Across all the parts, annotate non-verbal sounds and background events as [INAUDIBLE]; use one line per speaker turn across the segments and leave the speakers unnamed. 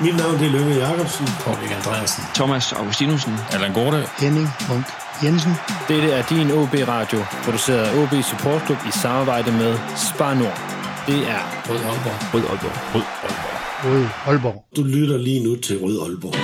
Mit navn det er Lønge Jacobsen.
Paul Andreasen.
Thomas Augustinusen.
Allan Gorte.
Henning Munk Jensen.
Dette er din OB Radio, produceret af OB Support Club i samarbejde med Spar Nord. Det er
Rød Aalborg.
Rød Aalborg.
Rød Aalborg.
Rød Aalborg.
Du lytter lige nu til Rød Aalborg.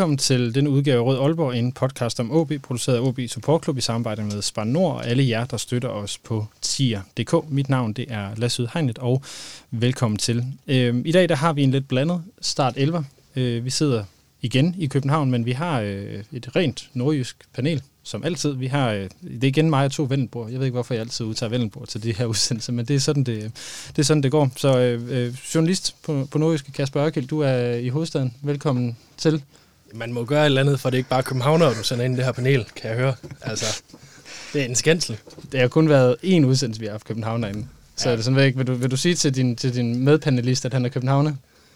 Velkommen til den udgave af Rød Aalborg, en podcast om OB, produceret af OB Support Club i samarbejde med Spar Nord og alle jer, der støtter os på tier.dk. Mit navn det er Lasse Hegnet, og velkommen til. Øhm, I dag der har vi en lidt blandet start 11. Øh, vi sidder igen i København, men vi har øh, et rent nordjysk panel, som altid. Vi har, øh, det er igen mig og to Vellenborg. Jeg ved ikke, hvorfor jeg altid udtager Vellenborg til det her udsendelse, men det er sådan, det, det, er sådan, det går. Så øh, øh, journalist på, på nordjysk, Kasper Ørkild, du er i hovedstaden. Velkommen til.
Man må gøre et eller andet, for det er ikke bare københavner, du sender ind i det her panel, kan jeg høre. Altså, det er en skændsel.
Det har kun været én udsendelse, vi har haft København derinde. Så
Ja.
er det sådan, vil, vil, du, vil du sige til din, til din medpanelist, at han er københavner?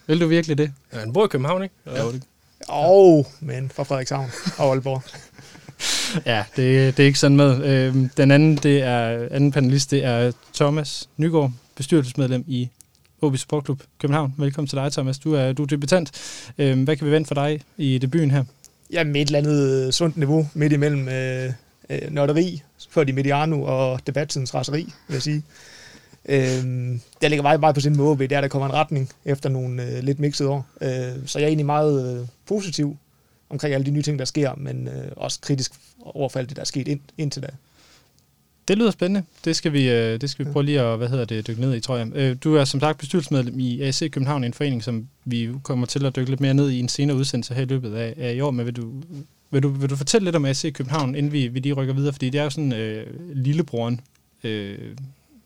Vil du virkelig det?
Ja, han bor i København, ikke?
Jo, det,
Åh, men fra Frederikshavn og Aalborg. [LAUGHS]
ja, det, det er ikke sådan med. Øhm, den anden, det er, anden panelist, det er Thomas Nygaard, bestyrelsesmedlem i OB Sport Club København. Velkommen til dig, Thomas. Du er, du er debutant. Øhm, hvad kan vi vente for dig i debuten her?
Ja, med et eller andet øh, sundt niveau midt imellem øh, øh, nørderi, før de mediano og debattidens raseri, vil jeg sige. Øh, der ligger meget, meget på sin måde ved, at der kommer en retning efter nogle øh, lidt mixede år. Øh, så jeg er egentlig meget øh, positiv omkring alle de nye ting, der sker, men øh, også kritisk overfor alt det, der er sket ind, indtil da.
Det lyder spændende. Det skal vi, øh, det skal vi prøve lige at hvad hedder det, dykke ned i, tror jeg. Øh, Du er som sagt bestyrelsesmedlem i AC København, en forening, som vi kommer til at dykke lidt mere ned i en senere udsendelse her i løbet af, af i år. Men vil du, vil, du, vil du fortælle lidt om AC København, inden vi, vi lige rykker videre? Fordi det er jo sådan øh, lillebroren, øh,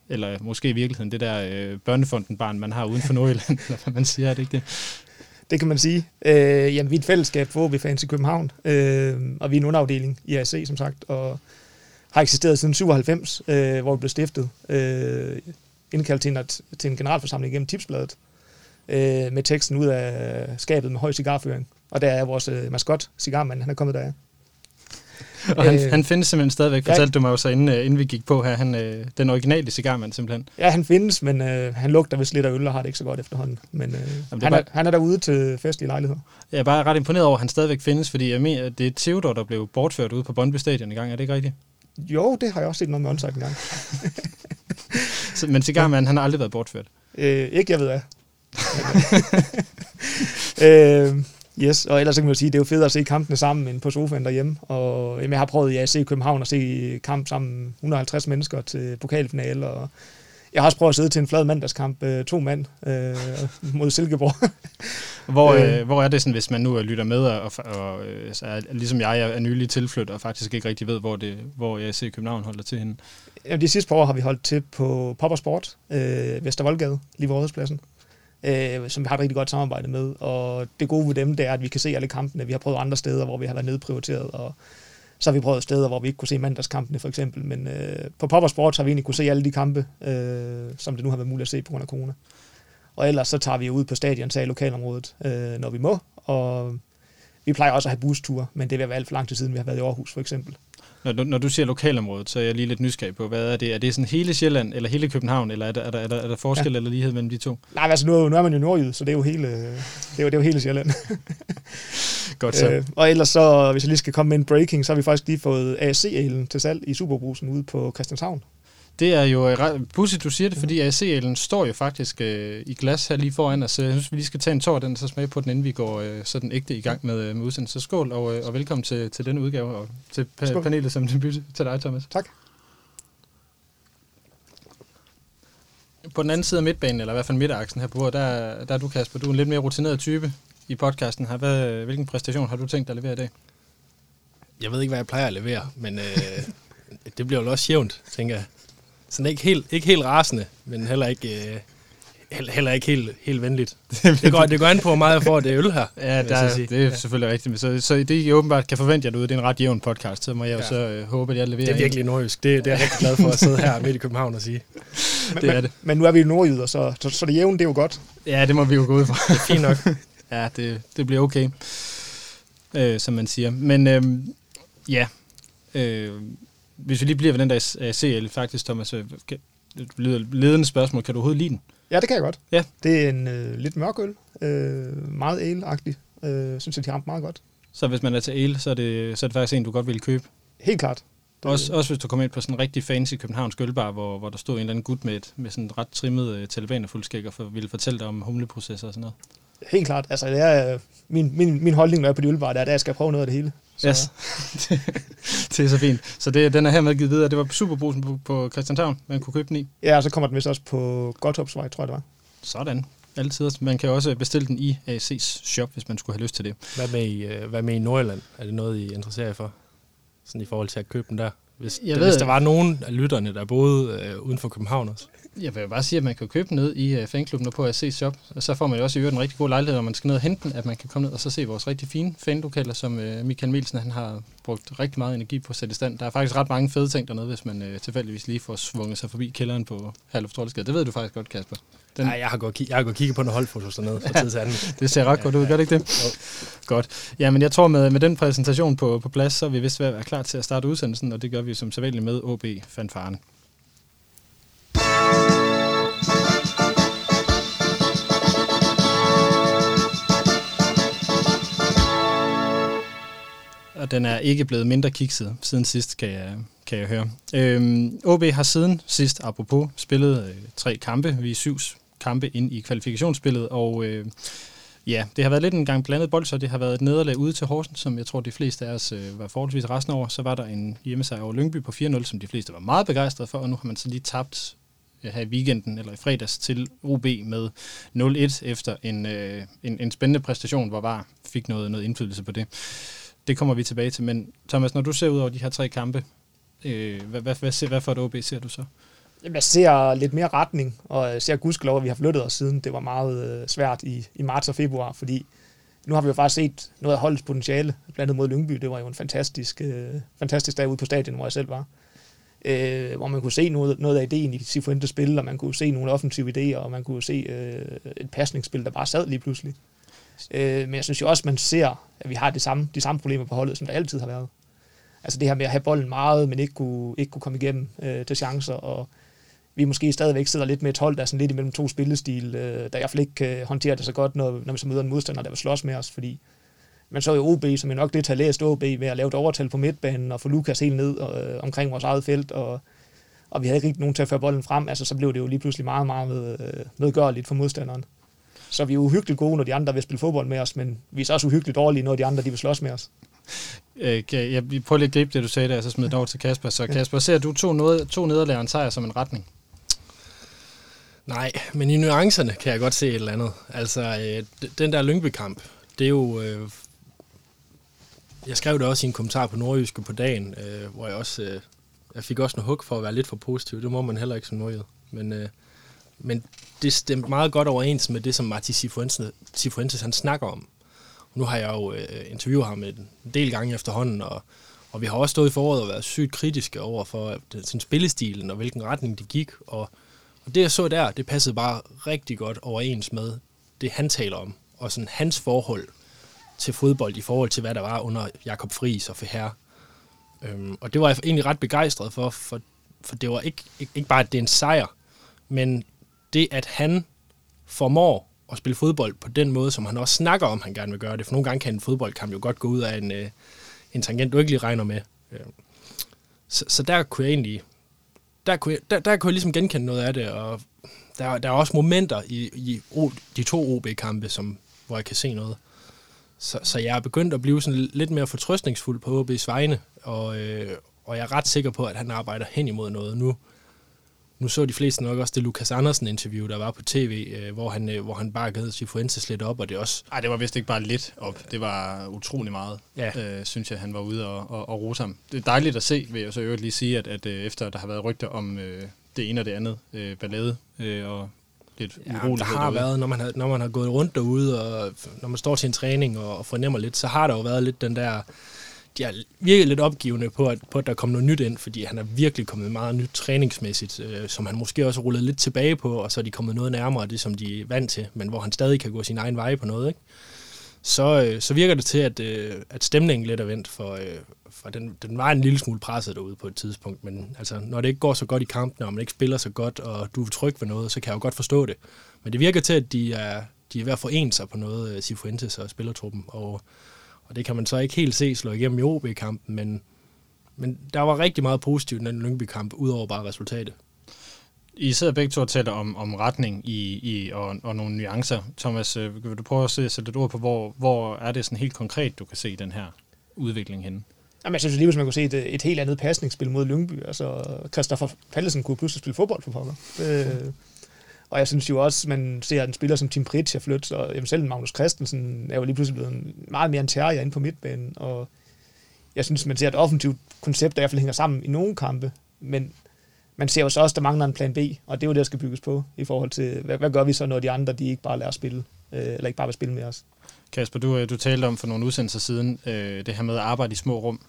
eller måske i virkeligheden det der øh, børnefonden-barn, man har uden for Nordjylland, [LAUGHS] eller hvad man siger, er det ikke det?
Det kan man sige. Øh, jamen, vi er et fællesskab for OB-fans i København, øh, og vi er en underafdeling i AC, som sagt, og har eksisteret siden 97, øh, hvor vi blev stiftet, øh, indkaldt til en, til en generalforsamling gennem tipsbladet, øh, med teksten ud af skabet med høj cigarføring. Og der er vores øh, maskot, cigarmand, han er kommet der.
Og han,
Øh,
han findes simpelthen stadigvæk,
ja.
fortalte du mig jo så, inden, øh, inden vi gik på her. Han, øh, den originale cigarmand simpelthen.
Ja, han findes, men øh, han lugter vist lidt af øl og har det ikke så godt efterhånden. Men øh,
er
han,
bare-
er, han er derude til festlige lejligheder.
Jeg er bare ret imponeret over, at han stadigvæk findes, fordi jeg mener, det er Theodor, der blev bortført ude på Brøndby Stadion en gang. Er det ikke rigtigt?
Jo, det har jeg også set noget med onsite en gang. [LAUGHS]
Så, men cigarmanden, han har aldrig været bortført.
Øh, ikke jeg ved af. [LAUGHS] øh, yes, og ellers så kan man jo sige, det er jo fedt at se kampene sammen end på sofaen derhjemme. Og jamen, jeg har prøvet ja, at se København og se kamp sammen med 150 mennesker til pokalfinale. Og jeg har også prøvet at sidde til en flad mandagskamp, øh, to mand øh, mod Silkeborg. [LAUGHS]
Hvor,
Øh.
øh, hvor er det sådan, hvis man nu øh, lytter med, og, og, så er, ligesom jeg er, er nylig tilflyttet, og faktisk ikke rigtig ved, hvor, det, hvor jeg ser København holder til hende.
Jamen, de sidste par år har vi holdt til på Pop og Sport, øh, Vestervoldgade, lige ved Rådhuspladsen, øh, som vi har et rigtig godt samarbejde med. Og det gode ved dem, det er, at vi kan se alle kampene. Vi har prøvet andre steder, hvor vi har været nedprioriteret, og så har vi prøvet steder, hvor vi ikke kunne se mandagskampene for eksempel. Men øh, på Pop og Sport har vi egentlig kunne se alle de kampe, øh, som det nu har været muligt at se på grund af corona. Og ellers så tager vi ud på stadion, så i lokalområdet, øh, når vi må. Og vi plejer også at have busture, men det vil være alt for lang tid siden, vi har været i Aarhus for eksempel.
Når, du- når du siger lokalområdet, så er jeg lige lidt nysgerrig på, hvad er det? Er det sådan hele Sjælland, eller hele København, eller er der, er der, er der, er der forskel ja. eller lighed mellem de to?
Nej, altså nu, nu er man jo nordjyd, så det er jo hele, det er jo, det er jo hele Sjælland. [LAUGHS]
Godt så.
Øh, og ellers så, hvis jeg lige skal komme med en breaking, så har vi faktisk lige fået AC-alen til salg i Superbrusen ude på Christianshavn.
Det er jo øh, pudsigt, du siger det, fordi AC-alen står jo faktisk øh, i glas her lige foran os. Så jeg synes, vi lige skal tage en tår af den, så smage på den, inden vi går øh, sådan ægte i gang med, øh, med udsendelsen. Så skål, og, øh, og velkommen til, til denne udgave, og til pa-
Skål.
panelet som debut til dig, Thomas.
Tak.
På den anden side af midtbanen, eller i hvert fald midteraksen her på bordet, der, der er du, Kasper. Du er en lidt mere rutineret type i podcasten her. Hvad, hvilken præstation har du tænkt dig at levere i dag?
Jeg ved ikke, hvad jeg plejer at levere, men øh, [LAUGHS] det bliver jo også jævnt, tænker jeg. Sådan ikke helt, ikke helt rasende, men heller ikke, øh, heller, heller ikke helt, helt venligt. [LAUGHS] Det går, det går an på, hvor meget jeg får det øl her.
Ja, der, er, det er selvfølgelig rigtigt. Men Så, så det, I åbenbart kan forvente jer derude, det er en ret jævn podcast, så må jeg jo
Ja.
så øh, håbe, at jeg leverer
Det er virkelig nordjysk. Det, det er jeg rigtig glad for at sidde her midt i København og sige. [LAUGHS]
det er det.
Men nu er vi jo nordjyder, så, så, så det jævne, det er jo godt.
Ja, det må vi jo gå ud fra.
Det er fint nok. [LAUGHS]
ja, det, det bliver okay, øh, som man siger. Men øh, ja, øh, hvis vi lige bliver ved den der øh, CL, faktisk, Thomas, øh, ledende spørgsmål. Kan du overhovedet lide den?
Ja, det kan jeg godt.
Ja.
Det er en øh, lidt mørk øl. Øh, meget ale-agtig. Øh, synes jeg, de har ramt meget godt.
Så hvis man er til ale, så er det, så er det faktisk en, du godt vil købe.
Helt klart. Det,
Også, også hvis du kommer ind på sådan en rigtig fancy Københavns ølbar, hvor, hvor der stod en eller anden gut med, et, med sådan et ret trimmet uh, talibanerfuldskæg og for, ville fortælle dig om humleprocesser og sådan noget.
Helt klart. Altså, det er øh, min, min, min holdning, når jeg er på de ølbar, det er, at jeg skal prøve noget af det hele. Så,
Yes. [LAUGHS] det er så fint. Så det, den er hermed givet videre. Det var Superbrusen på, på Christianshavn, man kunne købe den i.
Ja, og så kommer den vist også på Godthåbsvej, tror jeg det var.
Sådan. Altid. Man kan også bestille den i AC's shop, hvis man skulle have lyst til det.
Hvad med i, øh, hvad med i Nordjylland? Er det noget, I interesserer jer for? Sådan i forhold til at købe den der? Hvis,
Jeg
der,
ved-
hvis der var nogen af lytterne, der boede øh, uden for København også.
Jeg vil jo bare sige, at man kan købe ned i uh, fanklubben og på AC's shop. Og så får man jo også i øvrigt en rigtig god lejlighed, når man skal ned og hente den, at man kan komme ned og så se vores rigtig fine fanlokaler, som uh, Michael Mielsen han har brugt rigtig meget energi på at sætte i stand. Der er faktisk ret mange fede ting dernede, hvis man uh, tilfældigvis lige får svunget sig forbi kælderen på Herluf Troldskade. Det ved du faktisk godt, Kasper. Den-
Nej, jeg har gået, jeg har gået kigget på nogle holdfotos dernede fra tid til anden. [LAUGHS]
Det ser ret godt ud, gør det ikke det? Godt. Ja, men jeg tror med, med den præsentation på, på plads, så er vi vist ved at være klar til at starte udsendelsen, og det gør vi som sædvanligt med OB Fanfaren. Og den er ikke blevet mindre kikset siden sidst, kan jeg, kan jeg høre. Øhm, OB har siden sidst, apropos, spillet øh, tre kampe. Vi er syv kampe ind i kvalifikationsspillet, og øh, ja, det har været lidt en gang blandet bold, så det har været et nederlag ude til Horsens, som jeg tror, de fleste af os øh, var forholdsvis resten over. Så var der en hjemmesejr over Lyngby på 4-0, som de fleste var meget begejstrede for, og nu har man så lige tabt øh, her i weekenden, eller i fredags, til OB med 0-1 efter en, øh, en, en spændende præstation, hvor VAR fik noget, noget indflydelse på det. Det kommer vi tilbage til, men Thomas, når du ser ud over de her tre kampe, øh, hvad, hvad, hvad, ser, hvad for et OB ser du så?
Jamen, jeg ser lidt mere retning, og jeg ser gudskelov, at vi har flyttet os siden. Det var meget øh, svært i, i marts og februar, fordi nu har vi jo faktisk set noget af holdets potentiale, blandt andet mod Lyngby. Det var jo en fantastisk, øh, fantastisk dag ude på stadion, hvor jeg selv var. Øh, hvor man kunne se noget, noget af ideen i Sifuentes spil, og man kunne se nogle offensive idéer, og man kunne se øh, et pasningsspil, der bare sad lige pludselig. Øh, men jeg synes jo også, man ser, at vi har det samme, de samme problemer på holdet, som der altid har været. Altså det her med at have bolden meget, men ikke kunne, ikke kunne komme igennem øh, til chancer, og vi måske stadigvæk sidder lidt med et hold, der er sådan lidt imellem to spillestil, øh, der i hvert fald ikke øh, kan håndtere det så godt, når, når vi så møder en modstander, der vil slås med os, fordi man så jo OB, som jo nok lidt har læst OB ved at lave et overtal på midtbanen og få Lukas helt ned øh, omkring vores eget felt, og, og vi havde ikke rigtig nogen til at føre bolden frem, altså så blev det jo lige pludselig meget, meget øh, medgørligt for modstanderen. Så vi er uhyggeligt gode, når de andre vil spille fodbold med os, men vi er så også uhyggeligt dårlige, når de andre de vil slås med os.
Øh, kan jeg prøver lige at gribe det, du sagde der, og så smid det over til Kasper. Så Kasper, ser du to, noget, to nederlag og en sejr som en retning?
Nej, men i nuancerne kan jeg godt se et eller andet. Altså, øh, den der Lyngby-kamp, det er jo... Øh, jeg skrev det også i en kommentar på Nordjyske på dagen, øh, hvor jeg også... Øh, jeg fik også noget hug for at være lidt for positiv. Det må man heller ikke som nordjyd. Men, øh, men det stemte meget godt overens med det, som Martin Cifuentes, Cifuentes han snakker om. Og nu har jeg jo øh, interviewet ham en del gange efterhånden, og, og vi har også stået i foråret og været sygt kritiske over for øh, sin spillestilen og hvilken retning det gik. Og, og det jeg så der, det passede bare rigtig godt overens med det, han taler om, og sådan hans forhold til fodbold i forhold til, hvad der var under Jakob Friis og Ferrer. Øhm, og det var jeg egentlig ret begejstret for, for, for det var ikke, ikke, ikke bare, at det er en sejr, men det, at han formår at spille fodbold på den måde, som han også snakker om, han gerne vil gøre det. For nogle gange kan en fodboldkamp jo godt gå ud af en, øh, en tangent, du ikke lige regner med. Øh, så, så der kunne jeg egentlig der kunne, jeg, der, der kunne jeg ligesom genkende noget af det, og der, der er også momenter i, i O- de to OB-kampe, som, hvor jeg kan se noget. Så, så jeg er begyndt at blive sådan lidt mere fortrøstningsfuld på OB's vegne, og, øh, og jeg er ret sikker på, at han arbejder hen imod noget nu. Nu så de fleste nok også det Lukas Andersen-interview, der var på tv, øh, hvor, han, øh, hvor han bare gav Cifuentes lidt op, og det også...
Nej, det var vist ikke bare lidt op. Det var utrolig meget,
Ja.
øh, synes jeg, han var ude og, og, og rose ham. Det er dejligt at se, vil jeg så øvrigt lige sige, at, at øh, efter der har været rygter om øh, det ene og det andet øh, ballade øh, og lidt
Ja, der
urolighed
har
derude.
været, når man har, når man har gået rundt derude, og når man står til en træning og, og fornemmer lidt, så har der jo været lidt den der, jeg har lidt opgivende på at, på, at der kom noget nyt ind, fordi han er virkelig kommet meget nyt træningsmæssigt, øh, som han måske også rullet lidt tilbage på, og så er de kommet noget nærmere det, som de er vant til, men hvor han stadig kan gå sin egen vej på noget, ikke? Så, øh, så virker det til, at, øh, at stemningen lidt er vendt, for, øh, for den, den var en lille smule presset derude på et tidspunkt, men altså, når det ikke går så godt i kampene, og man ikke spiller så godt, og du er tryg ved noget, så kan jeg jo godt forstå det. Men det virker til, at de er, de er ved at forene sig på noget, øh, Sifuentes og spillertruppen, og og det kan man så ikke helt se slå igennem i OB-kampen, men, men der var rigtig meget positivt i den Lyngby-kamp, udover bare resultatet.
I sidder begge to og taler om, om retning i, i, og, og nogle nuancer. Thomas, øh, vil du prøve at sætte lidt ord på, hvor, hvor er det sådan helt konkret, du kan se den her udvikling henne?
Jamen, jeg synes lige, hvis man kunne se et, et helt andet pasningsspil mod Lyngby. Altså, Christoffer Pallesen kunne pludselig spille fodbold for pokker. Øh, og jeg synes jo også, man ser en spiller som Tim Pritsch flytte, og jamen selv Magnus Christensen er jo lige pludselig blevet en, meget mere en terrier inde på midtbanen, og jeg synes, man ser et offensivt koncept, der i hvert fald hænger sammen i nogle kampe, men man ser jo så også, at der mangler en plan B, og det er jo det, der skal bygges på, i forhold til, hvad, hvad gør vi så, når de andre, de ikke bare lærer at spille, øh, eller ikke bare vil spille med os.
Kasper, du, øh, du talte om for nogle udsendelser siden, øh, det her med at arbejde i små rum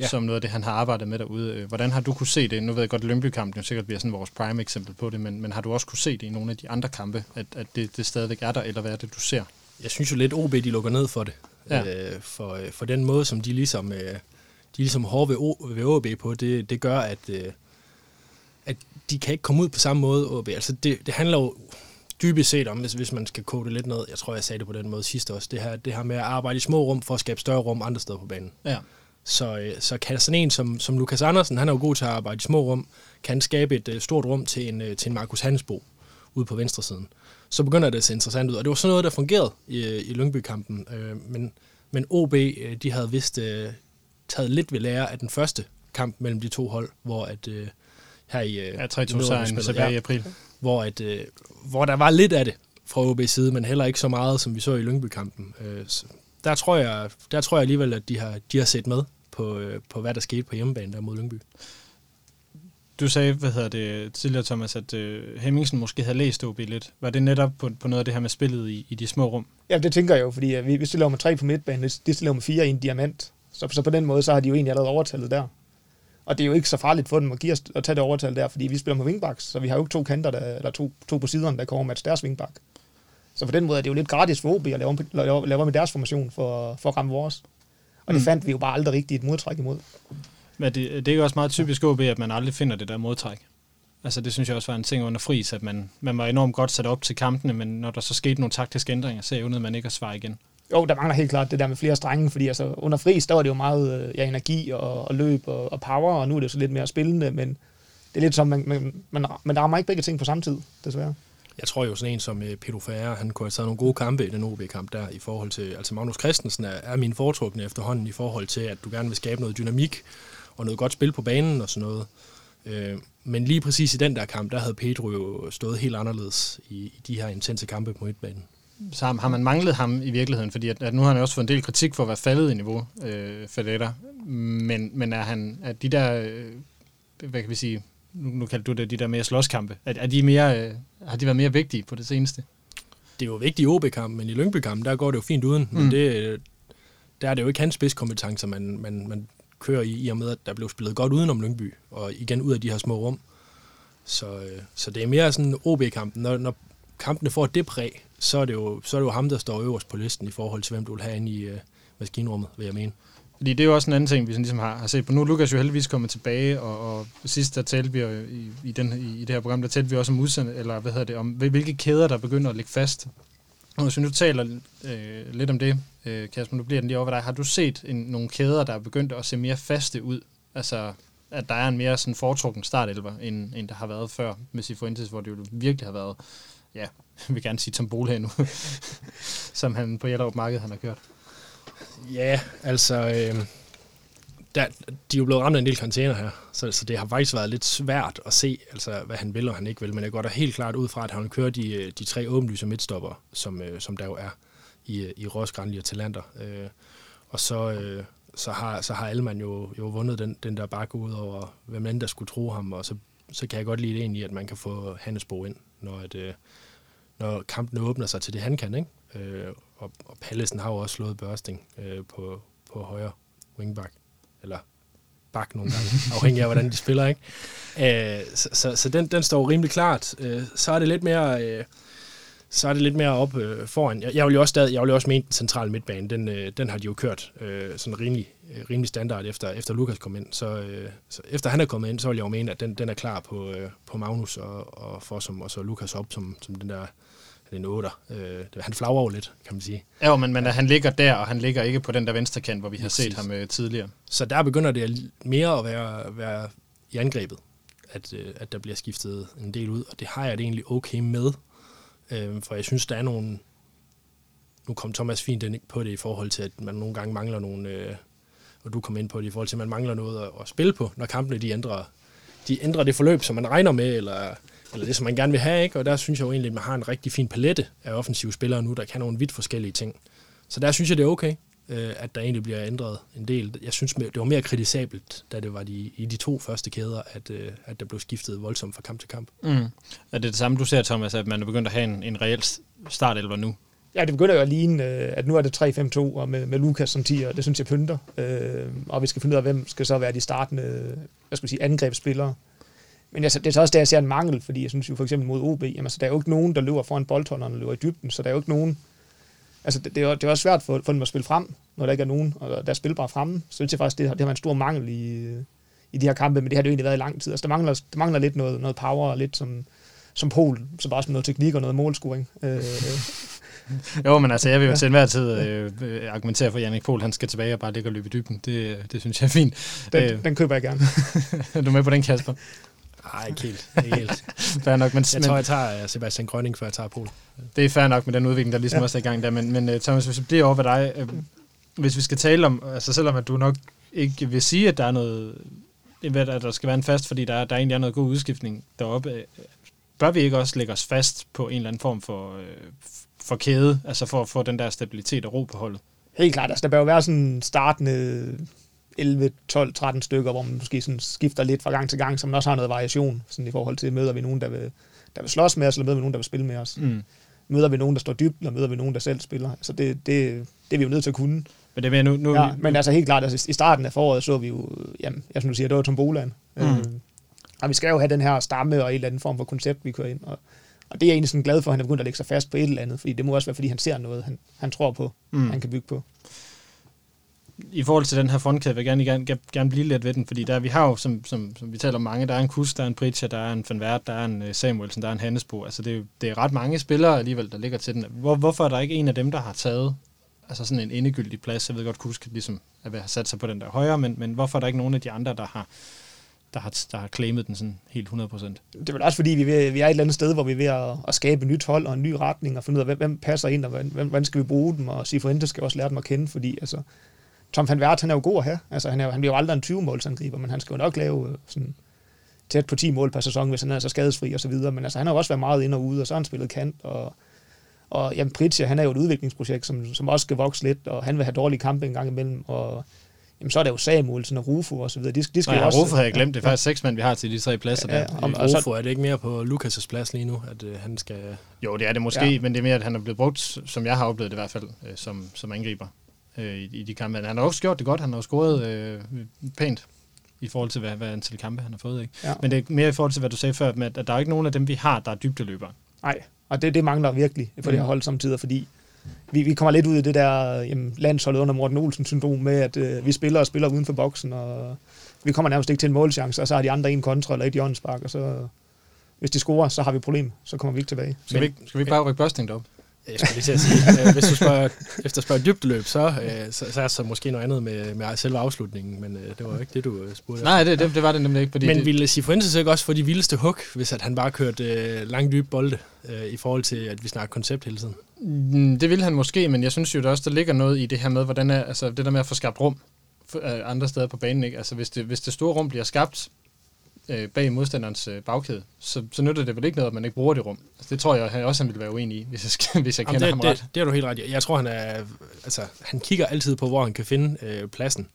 ja. som noget af det, han har arbejdet med derude. Øh, hvordan har du kunne se det? Nu ved jeg godt, at Lønby-kampen jo sikkert bliver sådan vores prime eksempel på det, men, men har du også kunne se det i nogle af de andre kampe, at, at det, det stadigvæk er der, eller hvad er det, du ser?
Jeg synes jo lidt, OB de lukker ned for det. Ja. Øh, for, øh, for den måde, som de ligesom, øh, de ligesom hårde ved, o, ved OB på, det, det gør, at, øh, at de kan ikke komme ud på samme måde, OB. Altså det, det handler jo dybest set om, hvis, hvis man skal kode det lidt ned, jeg tror, jeg sagde det på den måde sidste også, det her, det her med at arbejde i små rum for at skabe større rum andre steder på banen. Ja. Så, øh, så kan sådan en som, som Lukas Andersen, han er jo god til at arbejde i små rum, kan skabe et uh, stort rum til en, uh, til en Markus Hansbo ude på venstre siden. Så begynder det at se interessant ud, og det var sådan noget, der fungerede i, i Lyngby-kampen. Men, men OB, de havde vist taget lidt ved lære af den første kamp mellem de to hold, hvor at her i...
Ja, 3-2-sejren tilbage i april.
Hvor, at, hvor der var lidt af det fra OB's side, men heller ikke så meget, som vi så i Lyngby-kampen. Der tror jeg, der tror jeg alligevel, at de har, de har set med på, øh, på, hvad der skete på hjemmebane der mod Lyngby.
Du sagde, hvad hedder det tidligere, Thomas, at øh, Hemmingsen måske havde læst OB lidt. Var det netop på, på noget af det her med spillet i, i de små rum?
Ja, det tænker jeg jo, fordi øh, vi, vi stiller med tre på midtbanen, de stiller med fire i en diamant. Så, så på den måde, så har de jo egentlig allerede overtallet der. Og det er jo ikke så farligt for dem at, give os, at tage det overtal der, fordi vi spiller med wingbacks, så vi har jo ikke to kanter, der, eller to, to på siderne, der kommer med deres wingback. Så på den måde er det jo lidt gratis for OB at lave, lave, lave med deres formation for, for at ramme vores. Og det mm. fandt vi jo bare aldrig rigtigt et modtræk imod.
Men det, det er jo også meget typisk OB, at man aldrig finder det der modtræk. Altså det synes jeg også var en ting under fris, at man, man var enormt godt sat op til kampene, men når der så skete nogle taktiske ændringer, så evnede man ikke at svare igen.
Jo, der mangler helt klart det der med flere strenge, fordi altså, under fris, der var det jo meget ja, energi og, og løb og, og power, og nu er det så lidt mere spillende, men det er lidt som, man, man, man, man rammer ikke begge ting på samme tid, desværre.
Jeg tror jo sådan en som øh, Pedro Ferrer, han kunne have taget nogle gode kampe i den OB-kamp der, i forhold til, altså Magnus Christensen er, er min foretrukne efterhånden i forhold til, at du gerne vil skabe noget dynamik og noget godt spil på banen og sådan noget. Øh, men lige præcis i den der kamp, der havde Pedro jo stået helt anderledes i, i de her intense kampe på midtbanen.
Så har man manglet ham i virkeligheden, fordi at, at nu har han også fået en del kritik for at være faldet i niveau, øh, Fedetta. Men, men er han, er de der, øh, hvad kan vi sige, nu, nu kaldte du det de der mere slåskampe, er, er de mere, øh, har de været mere vigtige på det seneste?
Det er jo vigtigt i OB-kampen, men i Lyngby-kampen, der går det jo fint uden. Mm. Men det, der er det jo ikke hans spidskompetencer, man, man, man kører i, i og med, at der blev spillet godt udenom Lyngby, og igen ud af de her små rum. Så, øh, så det er mere sådan OB-kampen. Når, når kampene får det præg, så er det, jo, så er det jo ham, der står øverst på listen i forhold til, hvem du vil have inde i uh, maskinrummet, vil jeg mene.
Fordi det er jo også en anden ting, vi sådan ligesom har, har set på. Nu er Lukas jo heldigvis kommet tilbage, og, og sidst der talte vi jo i, i, den, i, i det her program, der talte vi også om udsend, eller hvad hedder det, om hvilke kæder, der begynder at ligge fast. Og hvis vi nu taler øh, lidt om det, øh, Kasper, nu bliver den lige over dig. Har du set en, nogle kæder, der er begyndt at se mere faste ud? Altså, at der er en mere sådan foretrukken startelver, end, end der har været før med Sifuentes, hvor det jo virkelig har været, ja, [LAUGHS] jeg vil gerne sige Tom her nu, [LAUGHS] som han på Hjellerup Marked han har kørt.
Ja, altså... Øh, der, de er jo blevet ramt af en del container her, så, så det har faktisk været lidt svært at se, altså, hvad han vil og han ikke vil, men jeg går da helt klart ud fra, at han kører de, øh, de tre åbenlyse midtstopper, som, øh, som der jo er i, øh, i Ros, Granli og Talander. Øh, og så, øh, så, har, så har Alman jo, jo vundet den, den der bakke ud over, hvem end der skulle tro ham, og så, så kan jeg godt lide det egentlig, at man kan få Hannesbo ind, når, at, øh, når kampen åbner sig til det, han kan, ikke? Øh, og, og Pallesen har jo også slået Børsting øh, på, på højre wingback. eller bak nogle gange, [LAUGHS] afhængig af, hvordan de spiller, ikke? Øh, så så, så den, den står rimelig klart. Øh, så er det lidt mere... Øh, så er det lidt mere op øh, foran. Jeg, jeg vil jo også stadig, jeg vil jo også mene, den centrale midtbane, den, øh, den har de jo kørt øh, sådan rimelig, øh, rimelig standard efter, efter Lukas kom ind. Så, øh, så, efter han er kommet ind, så vil jeg jo mene, at den, den er klar på, øh, på Magnus og, og for som, og så Lukas op som, som den der en 8. Øh, han flagrer over lidt, kan man sige.
Ja, men, men han ligger der, og han ligger ikke på den der venstre kant, hvor vi har set ham øh, tidligere.
Så der begynder det mere at være, være i angrebet, at, øh, at der bliver skiftet en del ud, og det har jeg det egentlig okay med. Øh, for jeg synes, der er nogle... Nu kom Thomas fint ind på det i forhold til, at man nogle gange mangler nogle... Øh, og du kom ind på det i forhold til, at man mangler noget at, at spille på, når kampene de ændrer, de ændrer det forløb, som man regner med, eller, eller det, som man gerne vil have. Ikke? Og der synes jeg jo egentlig, at man har en rigtig fin palette af offensive spillere nu, der kan nogle vidt forskellige ting. Så der synes jeg, det er okay, øh, at der egentlig bliver ændret en del. Jeg synes, det var mere kritisabelt, da det var de, i de to første kæder, at, øh, at der blev skiftet voldsomt fra kamp til kamp.
Mm. Er det det samme, du ser, Thomas, at man er begyndt at have en, en reel startelver nu?
Ja, det begynder jo at ligne, øh, at nu er det 3-5-2, og med, med Lukas som 10, og det synes jeg pynter. Øh, og vi skal finde ud af, hvem skal så være de startende hvad skal vi sige, angrebsspillere. Men altså, det er så også der, jeg ser en mangel, fordi jeg synes jo for eksempel mod OB, jamen, altså, der er jo ikke nogen, der løber foran boldholderen og løber i dybden, så der er jo ikke nogen... Altså, det, det, er, jo, det er også svært for, for dem at spille frem, når der ikke er nogen, og der er spilbare fremme. Så det er faktisk, det, det har været en stor mangel i, i de her kampe, men det har det jo egentlig været i lang tid. Altså, der mangler, der mangler lidt noget, noget power, og lidt som, som pol, så bare som noget teknik og noget målscoring. Øh, [LAUGHS]
jo, men altså, jeg vil jo til enhver tid øh, argumentere for, at Jannik Pohl, han skal tilbage og bare ligge og løbe i dybden. Det, det synes jeg er fint.
Den, øh, den køber jeg gerne. [LAUGHS]
er du med på den, Kasper? [LAUGHS]
Nej, ikke helt. Ikke helt. [LAUGHS]
fair nok, men,
jeg tror, jeg tager Sebastian Grønning, før jeg tager Pohl.
Det er fair nok med den udvikling, der ligesom ja. også er i gang der. Men, men Thomas, hvis vi bliver over ved dig, øh, hvis vi skal tale om, altså selvom at du nok ikke vil sige, at der er noget, at der skal være en fast, fordi der, der egentlig er noget god udskiftning deroppe, bør vi ikke også lægge os fast på en eller anden form for, øh, for kæde, altså for at få den der stabilitet og ro på holdet?
Helt klart, altså der bør jo være sådan startende 11, 12, 13 stykker, hvor man måske sådan skifter lidt fra gang til gang, så man også har noget variation sådan i forhold til, møder vi nogen, der vil, der vil slås med os, eller møder vi nogen, der vil spille med os. Mm. Møder vi nogen, der står dybt, eller møder vi nogen, der selv spiller. Altså det, det, det er vi jo nødt til at kunne.
Men det vil nu, nu,
ja, men altså helt klart, altså, i starten af foråret så vi jo, jamen, jeg som du siger, det var tombolaen. Mm. Øh, og vi skal jo have den her stamme og en eller anden form for koncept, vi kører ind. Og, og det er jeg egentlig sådan glad for, at han er begyndt at lægge sig fast på et eller andet, fordi det må også være, fordi han ser noget, han, han tror på, mm. han kan bygge på.
I forhold til den her fondkæde, vil jeg gerne, gerne, gerne blive lidt ved den, fordi der, vi har jo, som, som, som vi taler om mange, der er en Kus, der er en Pritja, der er en Van Vert, der er en øh, Samuelsen, der er en Hannesbo. Altså det, er, det er ret mange spillere alligevel, der ligger til den. Hvor, hvorfor er der ikke en af dem, der har taget altså sådan en endegyldig plads? Jeg ved godt, Kus ligesom have sat sig på den der højre, men, men hvorfor er der ikke nogen af de andre, der har, der har, der har claimet den sådan helt 100%.
Det er vel også fordi, vi ved, vi er et eller andet sted, hvor vi er ved at, at skabe et nyt hold og en ny retning, og finde ud af, hvem, hvem passer ind, og hvem, hvordan skal vi bruge dem, og Sifuentes skal også lære dem at kende, fordi altså, Tom van Wert, han er jo god have. Altså, han, er, han bliver jo aldrig en 20-målsangriber, men han skal jo nok lave øh, sådan tæt på 10 mål per sæson, hvis han er så skadesfri og så videre. Men altså, han har jo også været meget ind og ude, og så har han spillet kant, og, og jamen, Pritja, han er jo et udviklingsprojekt, som, som også skal vokse lidt, og han vil have dårlige kampe en gang imellem, og jamen, så er det jo Samuelsen og Rufo og så videre. De, de skal
Nej,
jo også,
Rufo havde jeg glemt. Det er faktisk seks mand, vi har til de tre pladser
ja,
der.
Ja, og, og Rufo, er det ikke mere på Lukas' plads lige nu, at øh, han skal...
Jo, det er det måske, ja. men det er mere, at han er blevet brugt, som jeg har oplevet det i hvert fald, øh, som, som angriber øh, i, i de kampe. Han har også gjort det godt. Han har scoret øh, pænt i forhold til, hvad, hvad antal kampe han har fået. Ikke? Ja. Men det er mere i forhold til, hvad du sagde før, med, at der er ikke nogen af dem, vi har, der er dybdeløbere.
Nej, og det, det mangler virkelig for mm. det her hold samtidig, fordi vi, vi kommer lidt ud i det der jamen, landsholdet under Morten Olsen-syndrom med, at øh, vi spiller og spiller uden for boksen, og vi kommer nærmest ikke til en målchance, og så har de andre en kontra eller et hjørnespark, og så hvis de scorer, så har vi et problem, så kommer vi ikke tilbage.
Skal, vi, skal vi ikke bare rykke børsting op?
Jeg skulle lige til at sige, [LAUGHS] øh, hvis du spørger, efter spørger dybdeløb, så, øh, så, så er det så måske noget andet med, med selve afslutningen, men øh, det var jo ikke det, du spurgte
Nej, det, det, det var det nemlig ikke.
Fordi men det... ville Sifuentes ikke også få de vildeste hug, hvis at han bare kørte øh, langt dybe bolde, øh, i forhold til, at vi snakker koncept hele tiden?
Mm, det ville han måske, men jeg synes jo der også, der ligger noget i det her med, hvordan er, altså det der med at få skabt rum andre steder på banen. Ikke? Altså hvis det, hvis det store rum bliver skabt øh, bag modstanderens øh, bagkæde, så, så nytter det vel ikke noget, at man ikke bruger det rum. Altså, det tror jeg han også, han ville være uenig i, hvis jeg, skal, hvis jeg Jamen kender
det,
ham
det,
ret.
Det er du helt ret Jeg tror, han er, altså, han kigger altid på, hvor han kan finde øh, pladsen.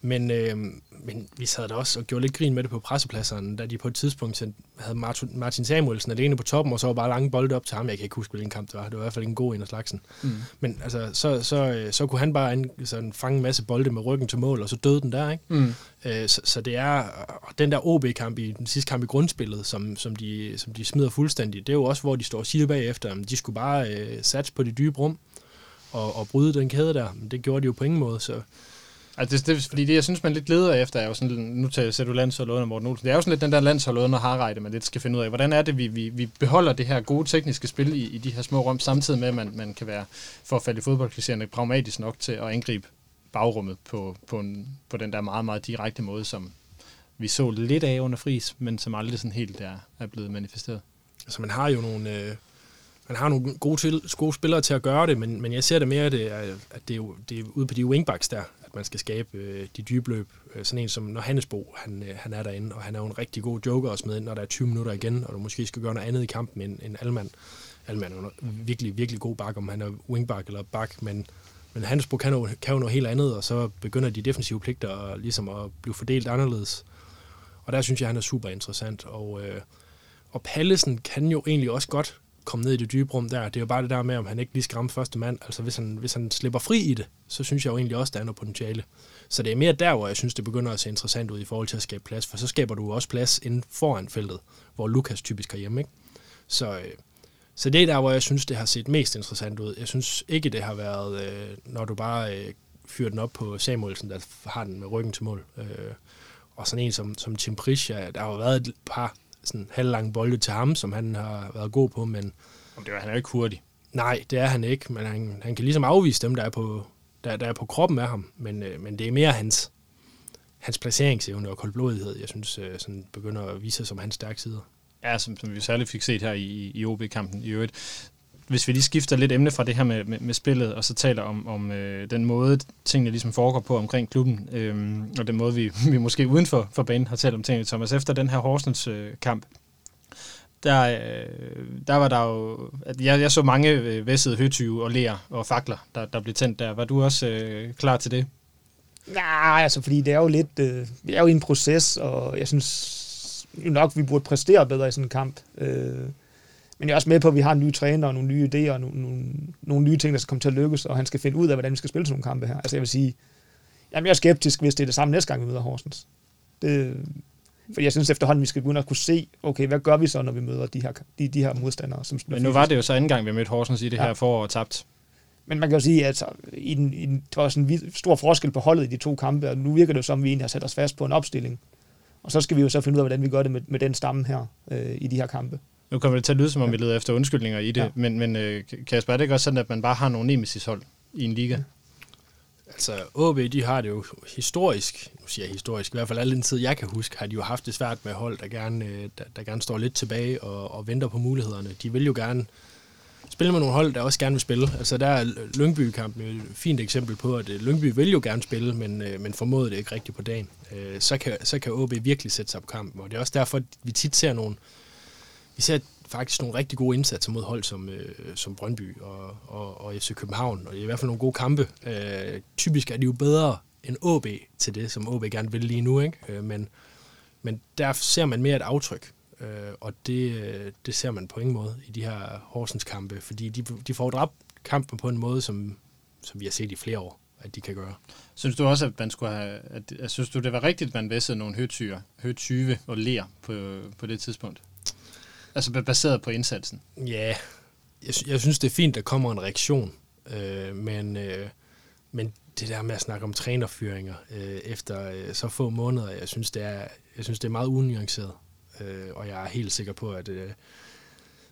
Men, øh, men vi sad der også og gjorde lidt grin med det på pressepladserne, da de på et tidspunkt havde Martin, Martin Samuelsen alene på toppen, og så var bare lange bolde op til ham. Jeg kan ikke huske, hvilken kamp det var. Det var i hvert fald en god en af slagsen. Mm. Men altså, så, så, øh, så kunne han bare an, sådan, fange en masse bolde med ryggen til mål, og så døde den der, ikke?
Mm.
Øh, så, så det er, og den der OB-kamp i den sidste kamp i grundspillet, som, som, de, som de smider fuldstændig, det er jo også, hvor de står og siger bagefter, at de skulle bare øh, satse på de dybe rum og, og bryde den kæde der. Men det gjorde de jo på ingen måde, så
Altså, det, det, fordi det, jeg synes, man lidt leder efter, er jo sådan, nu tager ser du landsholdet under Morten Olsen. Det er jo sådan lidt den der landshold under Harreide, man lidt skal finde ud af. Hvordan er det, vi, vi, vi beholder det her gode tekniske spil i, i de her små rum, samtidig med, at man, man kan være, for at falde i fodboldklasserende, pragmatisk nok til at angribe bagrummet på, på, en, på den der meget, meget direkte måde, som vi så lidt af under fris, men som aldrig sådan helt er, er blevet manifesteret.
Altså, man har jo nogle, øh, man har nogle gode, til, gode spillere til at gøre det, men, men jeg ser det mere, at det er, at det er, det er ude på de wingbacks der, at man skal skabe øh, de dybe løb. Øh, sådan en som, når Hannesbo, han, øh, han er derinde, og han er jo en rigtig god joker også med, ind, når der er 20 minutter igen, og du måske skal gøre noget andet i kampen end, end Alman. Alman er jo virkelig, virkelig god bak, om han er wingback eller bak, men, men Hannesbo kan jo, kan jo noget helt andet, og så begynder de defensive pligter ligesom at blive fordelt anderledes. Og der synes jeg, han er super interessant, og, øh, og Pallesen kan jo egentlig også godt komme ned i det dybe rum der. Det er jo bare det der med, om han ikke lige skal ramme første mand. Altså hvis han, hvis han slipper fri i det, så synes jeg jo egentlig også, der er noget potentiale. Så det er mere der, hvor jeg synes, det begynder at se interessant ud i forhold til at skabe plads. For så skaber du også plads inden foran feltet, hvor Lukas typisk er hjemme. Ikke? Så, øh, så det er der, hvor jeg synes, det har set mest interessant ud. Jeg synes ikke, det har været, øh, når du bare øh, fyrer den op på Samuelsen, der har den med ryggen til mål. Øh, og sådan en som, som Tim Prisha, der har jo været et par sådan halvlange bolde til ham, som han har været god på, men
Og det var, han er ikke hurtig.
nej, det er han ikke, men han, han kan ligesom afvise dem, der er på, der, der er på kroppen af ham, men, øh, men det er mere hans, hans placeringsevne og koldblodighed, jeg synes, øh, sådan begynder at vise sig som hans stærke sider.
Ja, som, som vi særligt fik set her i, i OB-kampen i øvrigt. Hvis vi lige skifter lidt emne fra det her med, med, med spillet, og så taler om, om øh, den måde, tingene ligesom foregår på omkring klubben, øh, og den måde, vi, [LAUGHS] vi måske uden for, for banen har talt om tingene. Thomas, efter den her Horsens-kamp, øh, der, øh, der var der jo... At jeg, jeg så mange øh, væssede høtyve og lærer og fakler, der, der blev tændt der. Var du også øh, klar til det?
Nej, altså fordi det er jo lidt, øh, vi er jo i en proces, og jeg synes jo nok, vi burde præstere bedre i sådan en kamp. Øh, men jeg er også med på, at vi har en ny træner og nogle nye idéer og nogle, nogle, nogle nye ting, der skal komme til at lykkes, og han skal finde ud af, hvordan vi skal spille sådan nogle kampe her. Altså jeg vil sige, jamen jeg er skeptisk, hvis det er det samme næste gang, vi møder Horsens. Det, fordi jeg synes efterhånden, vi skal begynde at kunne se, okay, hvad gør vi så, når vi møder de her, de, de her modstandere? Som
Men nu var det jo så anden gang, vi mødte Horsens i det
Ja.
her forår og tabt.
Men man kan jo sige, at i den, i den, der var sådan en stor forskel på holdet i de to kampe, og nu virker det jo som, at vi egentlig har sat os fast på en opstilling. Og så skal vi jo så finde ud af, hvordan vi gør det med, med den stamme her øh, i de her kampe.
Nu kommer det til at lyde, som om vi leder efter undskyldninger i det,
Ja.
ja. men, men øh, Kasper, er det ikke også sådan, at man bare har nogle nemesis-hold i en liga?
Altså, AB, de har det jo historisk, nu siger jeg historisk, i hvert fald al den tid, jeg kan huske, har de jo haft det svært med hold, der gerne, øh, der, der gerne står lidt tilbage og, og venter på mulighederne. De vil jo gerne spille med nogle hold, der også gerne vil spille. Altså, der er Lyngby-kampen et fint eksempel på, at øh, Lyngby vil jo gerne spille, men, øh, men formåede det ikke rigtigt på dagen. Så kan, så kan AB virkelig sætte sig på kampen, og det er også derfor, at vi tit ser nogle, især faktisk nogle rigtig gode indsatser mod hold som, øh, som Brøndby og, og, og FC København, og i hvert fald nogle gode kampe. Øh, typisk er de jo bedre end AB til det, som AB gerne vil lige nu, ikke? Øh, men, men der ser man mere et aftryk, øh, og det, øh, det ser man på ingen måde i de her Horsens kampe, fordi de, de får dræbt kampen på en måde, som, som vi har set i flere år, at de kan gøre.
Synes du også, at man skulle have... At, at, synes du, det var rigtigt, at man væssede nogle høtyre, høtyve og ler på, på det tidspunkt? Altså ba- baseret på indsatsen.
Ja, jeg, jeg synes, det er fint, der kommer en reaktion, øh, men, øh, men det der med at snakke om trænerfyringer øh, efter øh, så få måneder, jeg synes, det er, jeg synes, det er meget unuanceret. Øh, og jeg er helt sikker på, at øh,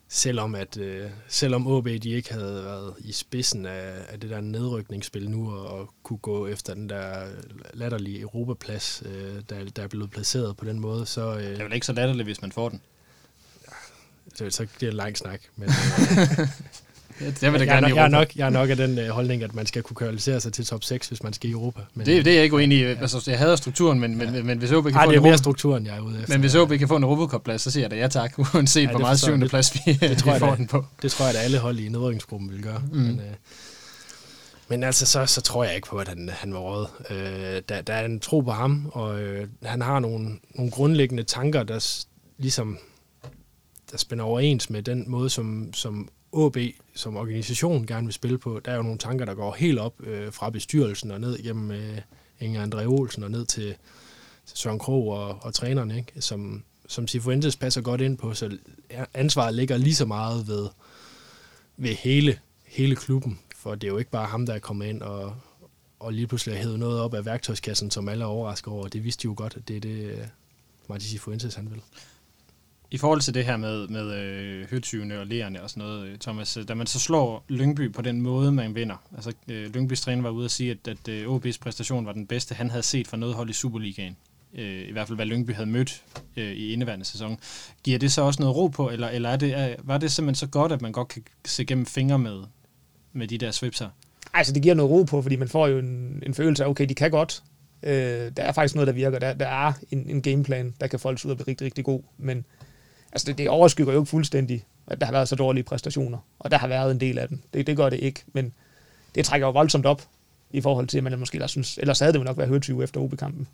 selvom, at, øh, selvom AB de ikke havde været i spidsen af, af det der nedrykningsspil nu, og, og kunne gå efter den der latterlige Europaplads, øh, der, der er blevet placeret på den måde, så... Øh,
Det er vel ikke så latterligt, hvis man får den.
Så, så bliver det en lang snak. Men, [LAUGHS] øh,
Jeg vil da
jeg, er
gerne
nok,
i
jeg, er nok, jeg er nok af den øh, holdning, at man skal kunne kvalificere sig til top 6, hvis man skal i Europa. Men,
Det, det er jeg ikke uenig i. Altså, jeg hader strukturen, men, men, men, men hvis OB kan
Ej,
få
det er
en
mere
Europa,
strukturen, jeg er ude efter.
men hvis OB kan få en Europacup-plads, så siger jeg da ja tak, [LAUGHS] uanset
Ja,
hvor
det
meget
jeg.
syvende
Det-
plads vi,
det tror
vi
jeg
får
da.
den på.
Det tror jeg, at alle hold i nedrykningsgruppen vil gøre. Mm. Men, øh, Men altså, så, så tror jeg ikke på, at han, han var råd. Øh, der, der er en tro på ham, og øh, han har nogle, nogle grundlæggende tanker, der ligesom der spænder overens med den måde, som, som AB som organisation gerne vil spille på. Der er jo nogle tanker, der går helt op øh, fra bestyrelsen og ned igennem øh, Inger André Olsen og ned til, til Søren Krog og, og trænerne, ikke? Som, som Sifuentes passer godt ind på, så ansvaret ligger lige så meget ved, ved hele, hele klubben, for det er jo ikke bare ham, der er kommet ind og, og lige pludselig har hævet noget op af værktøjskassen, som alle er overrasket over. Det vidste de jo godt, at det er det, øh, Martin Sifuentes han vil.
I forhold til det her med, med øh, høtyvene og lærerne og sådan noget, øh, Thomas, øh, da man så slår Lyngby på den måde, man vinder, altså øh, Lyngbys træner var ude at sige, at, at øh, OB's præstation var den bedste, han havde set fra noget hold i Superligaen. Øh, I hvert fald, hvad Lyngby havde mødt øh, i indeværende sæson. Giver det så også noget ro på, eller, eller er det, er, var det simpelthen så godt, at man godt kan se gennem fingre med, med de der svipser?
Altså, det giver noget ro på, fordi man får jo en, en følelse af, okay, de kan godt. Øh, der er faktisk noget, der virker. Der, der er en, en gameplan, der kan foldes ud og blive rigtig, rigtig god. Men altså, det, det overskygger jo ikke fuldstændig, at der har været så dårlige præstationer. Og der har været en del af dem. Det, det gør det ikke. Men det trækker jo voldsomt op i forhold til, at man måske ellers synes, ellers havde det jo nok været højtyve efter OB-kampen.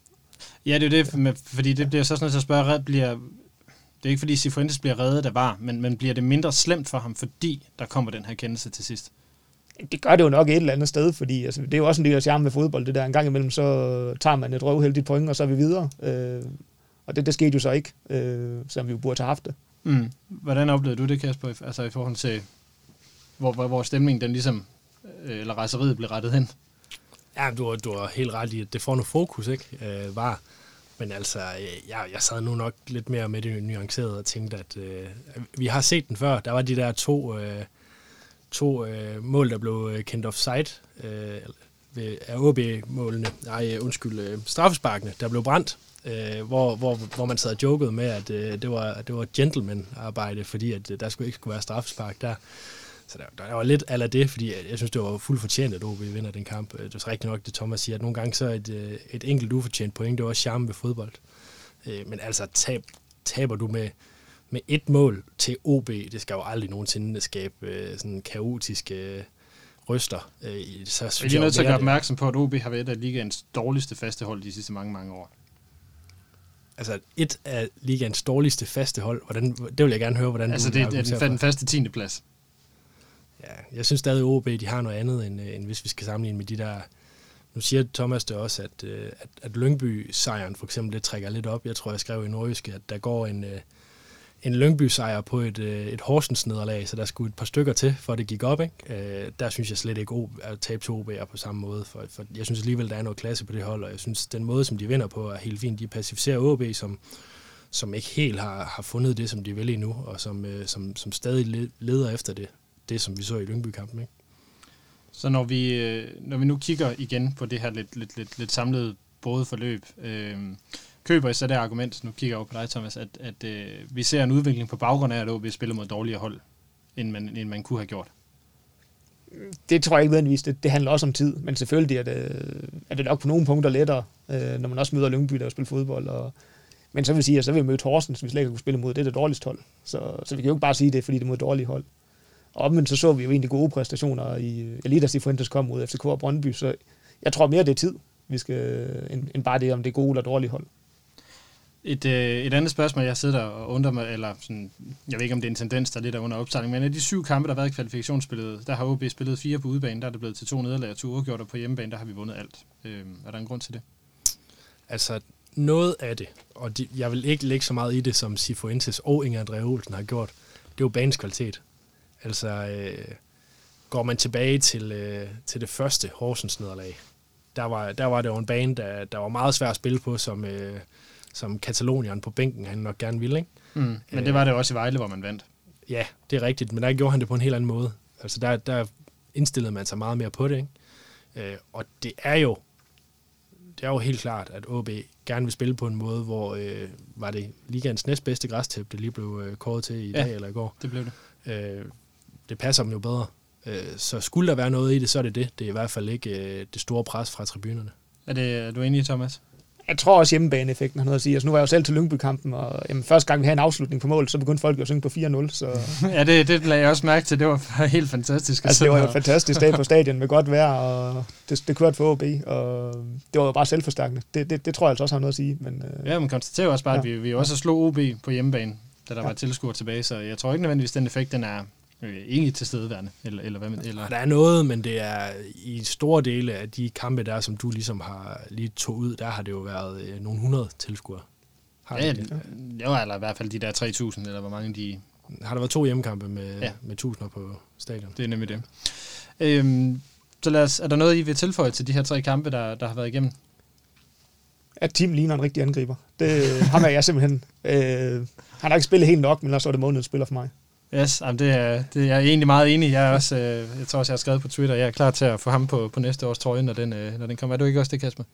Ja, det er jo det, med, fordi det bliver så sådan noget til at spørge, bliver, det er ikke fordi Cifuentes bliver reddet af var, men, men bliver det mindre slemt for ham, fordi der kommer den her kendelse til sidst?
Det gør det jo nok et eller andet sted, fordi altså, det er jo også en del af charmen med fodbold, det der en gang imellem, så tager man et røvheldigt point, og så er vi videre. Øh, og det, det skete jo så ikke, øh, selvom vi jo burde have haft det.
Mm. Hvordan oplevede du det, Kasper, altså i forhold til, hvor, hvor, hvor stemningen den ligesom, øh, eller rejseriet blev rettet hen?
Ja, du har, du har helt ret i, at det får noget fokus, ikke? Øh, var. Men altså, øh, jeg, jeg sad nu nok lidt mere med det nuancerede og tænkte, at øh, vi har set den før. Der var de der to, øh, to øh, mål, der blev øh, kendt offside øh, ved, af OB-målene. Nej, øh, undskyld, øh, straffesparkene, der blev brændt. Øh, hvor, hvor, hvor man sad og jokede med, at øh, det var, det var gentleman-arbejde, fordi at, øh, der skulle ikke skulle være straffespark der. Så der, der var lidt af det, fordi jeg, jeg synes, det var fuldt fortjent, at OB vinder den kamp. Øh, Det er rigtigt nok, det Thomas siger, at nogle gange så er et, øh, et enkelt ufortjent point, det er også charme ved fodbold. Øh, Men altså, tab, taber du med, med et mål til OB, det skal jo aldrig nogensinde skabe øh, sådan kaotiske øh, ryster. Øh, i- Så
Jeg er
synes
lige
jo
nødt til at gøre opmærksom på, at OB har været et af ligaens dårligste faste hold de sidste mange, mange år.
Altså, et af ligaens dårligste faste hold, hvordan, det vil jeg gerne høre, hvordan
Altså
du
det er den, den faste 10. plads.
Ja, jeg synes stadig, at OB de har noget andet, end, end hvis vi skal sammenligne med de der... Nu siger Thomas det også, at, øh, at, at Lyngby-sejren for eksempel, det trækker lidt op. Jeg tror, jeg skrev i Nordjyske, at der går en, øh, en Lyngby-sejr på et, øh, et Horsens-nederlag, så der skulle et par stykker til, for det gik op. Ikke? Øh, der synes jeg slet ikke, at tabe til OB'er på samme måde. For, for jeg synes alligevel, der er noget klasse på det hold, og jeg synes, den måde, som de vinder på, er helt fint. De pacificerer OB, som, som ikke helt har, har fundet det, som de vil endnu, og som, øh, som, som stadig leder efter det, det, som vi så i Lyngby-kampen. Ikke?
Så når vi, øh, når vi nu kigger igen på det her lidt, lidt, lidt, lidt samlede både forløb, øh, køber I så det argument, nu kigger jeg over på dig, Thomas, at, at øh, vi ser en udvikling på baggrund af, at OB spiller mod dårligere hold, end man, end man kunne have gjort.
Det tror jeg ikke nødvendigvis. Det, det handler også om tid, men selvfølgelig er det, er det nok på nogle punkter lettere, øh, når man også møder Lyngby, der spiller fodbold. Og, men så vil jeg sige, at så vil vi møde Horsens, som vi slet ikke kunne spille mod. Det er det dårligste hold. Så, så vi kan jo ikke bare sige det, fordi det er mod dårlige hold. Og omvendt så så vi jo egentlig gode præstationer i Elitas i Fuentes kom mod FCK og Brøndby, så jeg tror mere, det er tid, vi skal, end, end bare det, om det er gode eller dårlige hold.
Et, øh, et andet spørgsmål, jeg sidder og undrer mig, eller sådan, jeg ved ikke, om det er en tendens, der er lidt er under opstilling, men af de syv kampe, der har været i kvalifikationsspillet, der har OB spillet fire på udebane, der er det blevet til to nederlag og to uafgjort, og på hjemmebane, der har vi vundet alt. Øh, er der en grund til det?
Altså, noget af det, og de, jeg vil ikke lægge så meget i det, som Sifuentes og Inger André Olsen har gjort, det er jo banens kvalitet. Altså, øh, går man tilbage til, øh, til det første Horsens nederlag, der var, der var det jo en bane, der, der var meget svær at spille på, som, øh, som Katalonien på bænken, han nok gerne ville, ikke?
Mm. Men det var det også i Vejle, hvor man vandt.
Ja, det er rigtigt, men der gjorde han det på en helt anden måde. Altså, der, der indstillede man sig meget mere på det, ikke? Øh, og det er jo det er jo helt klart, at OB gerne vil spille på en måde, hvor øh, var det ligands næstbedste græstæp, det lige blev øh, kåret til i
Ja.
dag eller i går.
Det blev det.
Øh, det passer dem jo bedre. Øh, så skulle der være noget i det, så er det det. Det er i hvert fald ikke øh, det store pres fra tribunerne.
Er, det, er du enig, Thomas?
Jeg tror også hjemmebaneeffekten har noget at sige. Altså, nu var jeg jo selv til Lyngby-kampen, og jamen, første gang vi havde en afslutning på mål, så begyndte folk jo at synge på 4-0. Så, [LAUGHS]
ja, det, det lagde jeg også mærke til. Det var [LAUGHS] helt fantastisk.
altså, det var jo et fantastisk dag på stadion med godt vejr, og det, det kørte for OB, og det var jo bare selvforstærkende. Det, det, det tror jeg altså også har noget at sige. Men, øh,
ja, man konstaterer også bare, at vi, vi også slog OB på hjemmebane, da der ja. var tilskuer tilbage, så jeg tror ikke nødvendigvis, den effekt, den er øh, ikke tilstedeværende, eller, eller hvad med, eller?
Der er noget, men det er i store dele af de kampe der, som du ligesom har lige tog ud, der har det jo været øh, nogle hundrede tilskuere.
Har ja, det, jo, eller i hvert fald de der 3.000, eller hvor mange de...
Har der været to hjemmekampe med, ja. med tusinder på stadion?
Det er nemlig det. Øhm, så lad os, er der noget, I vil tilføje til de her tre kampe, der, der har været igennem?
At Tim ligner en rigtig angriber. Det ham er jeg simpelthen. Øh, han har ikke spillet helt nok, men så er det månedens spiller for mig.
Yes, jamen det, er, det er jeg er egentlig meget enig. Jeg, er også, øh, jeg tror også, jeg har skrevet på Twitter, jeg er klar til at få ham på, på næste års trøje, når den, øh, når den kommer. Er du ikke også det, Kasper?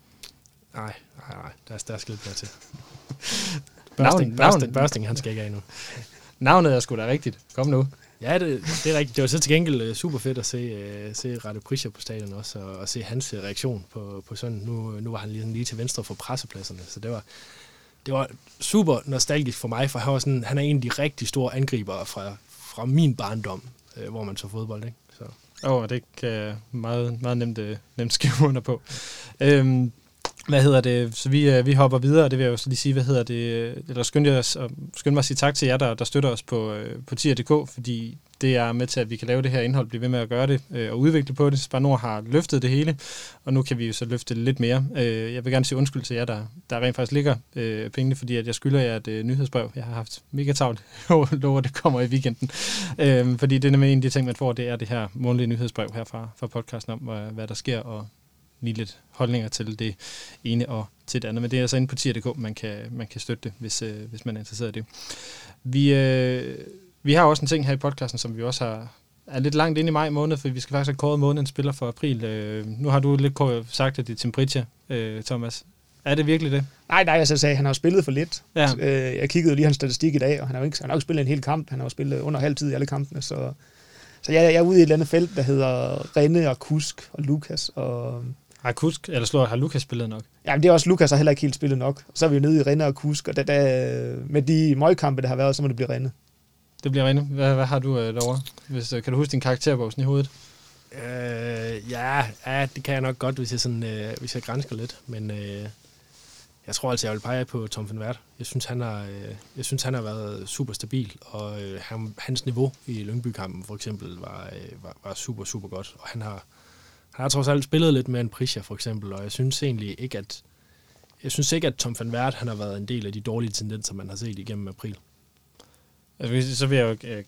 Nej, nej, nej. Der er, der er skidt til. Børsting, børsting, børsting, han skal ikke have endnu.
Navnet er sgu da rigtigt. Kom nu.
Ja, det, det er rigtigt. Det var så til gengæld uh, super fedt at se, uh, se Rette Prischer på stadion også, og, og se hans reaktion på, på sådan. Nu, nu var han lige, lige til venstre for pressepladserne, så det var, det var super nostalgisk for mig, for han, var sådan, han er en af de rigtig store angribere fra, fra min barndom, øh, hvor man så fodbold. Ikke? Så.
Åh, oh, det kan jeg meget, meget nemt, øh, nemt skrive under på. Øhm, hvad hedder det? Så vi, øh, vi hopper videre, det vil jeg jo lige sige, hvad hedder det? Eller skynde, os, skynde mig at sige tak til jer, der, der støtter os på, øh, på tier.dk, fordi det er med til, at vi kan lave det her indhold, blive ved med at gøre det øh, og udvikle på det. Spar Nord har løftet det hele, og nu kan vi jo så løfte det lidt mere. Øh, jeg vil gerne sige undskyld til jer, der, der rent faktisk ligger øh, pengene, fordi at jeg skylder jer et øh, nyhedsbrev. Jeg har haft mega travlt. [LAUGHS] Jeg lover, det kommer i weekenden. Øh, fordi det er nemlig en af de ting, man får, det er det her månedlige nyhedsbrev her fra, fra podcasten om, hvad, hvad der sker, og lige lidt holdninger til det ene og til det andet. Men det er altså inde på tier.dk, man kan, man kan støtte det, hvis, øh, hvis man er interesseret i det. Vi, øh, vi har også en ting her i podcasten, som vi også har, er lidt langt ind i maj måned, for vi skal faktisk have kåret månedens spiller for april. Øh, nu har du lidt sagt, at det er Tim Pritja, øh, Thomas. Er det virkelig det?
Nej, nej, altså, jeg sagde, han har spillet for lidt. Ja. Øh, jeg kiggede lige hans statistik i dag, og han har jo ikke, han har ikke spillet en hel kamp. Han har jo spillet under halv tid i alle kampene, så, så jeg, jeg er ude i et eller andet felt, der hedder Renne og Kusk og Lukas. Og,
har Kusk, eller slår, har Lukas spillet nok?
Ja, men det er også, Lukas har heller ikke helt spillet nok. Så er vi jo nede i Renne og Kusk, og da, da, med de møgkampe, der har været, så må det blive Renne.
Det bliver Rene. Hvad, hvad har du øh, derovre? Hvis, øh, kan du huske din karakterbog i hovedet?
Øh, ja, ja, det kan jeg nok godt, hvis jeg, sådan, øh, hvis jeg grænsker lidt. Men øh, jeg tror altså, jeg vil pege på Tom van Wert. Jeg synes, han har, øh, jeg synes, han har været super stabil, og øh, han, hans niveau i Lyngby-kampen for eksempel var, øh, var, var super, super godt. Og han har, han har trods alt spillet lidt mere en Prisha for eksempel, og jeg synes egentlig ikke, at jeg synes ikke, at Tom van Wert han har været en del af de dårlige tendenser, man har set igennem april.
Altså, så vil jeg jo øh,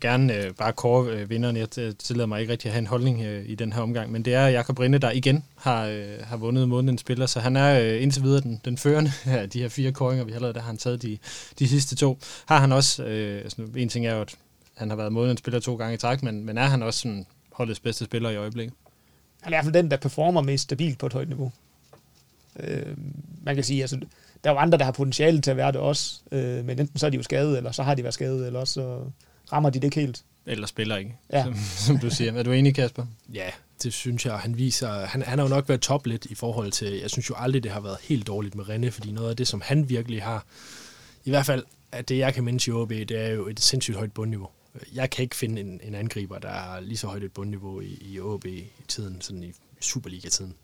gerne øh, bare kåre øh, vinderen. Jeg øh, tillader mig ikke rigtig at have en holdning øh, i den her omgang, men det er Jakob Rinde, der igen har, øh, har vundet månedens spiller, så han er øh, indtil videre den, den førende [LAUGHS] af de her fire kåringer, vi har lavet, der har han taget de, de sidste to. Har han også, øh, altså, en ting er jo, at han har været månedens spiller to gange i træk, men, men er han også sådan holdets bedste spiller i øjeblikket?
Han er i hvert fald den, der performer mest stabilt på et højt niveau. Øh, man kan sige, altså der er jo andre, der har potentiale til at være det også, øh, men enten så er de jo skadet, eller så har de været skadet, eller også så rammer de det ikke helt.
Eller spiller ikke, ja. som, som du siger. Er du enig, Kasper?
Ja, det synes jeg. Han viser, han, han har jo nok været top lidt i forhold til, jeg synes jo aldrig, det har været helt dårligt med René, fordi noget af det, som han virkelig har, i hvert fald, at det jeg kan mindes i OB, det er jo et sindssygt højt bundniveau. Jeg kan ikke finde en, en angriber, der er lige så højt et bundniveau i, i OB i tiden, sådan i Superliga-tiden.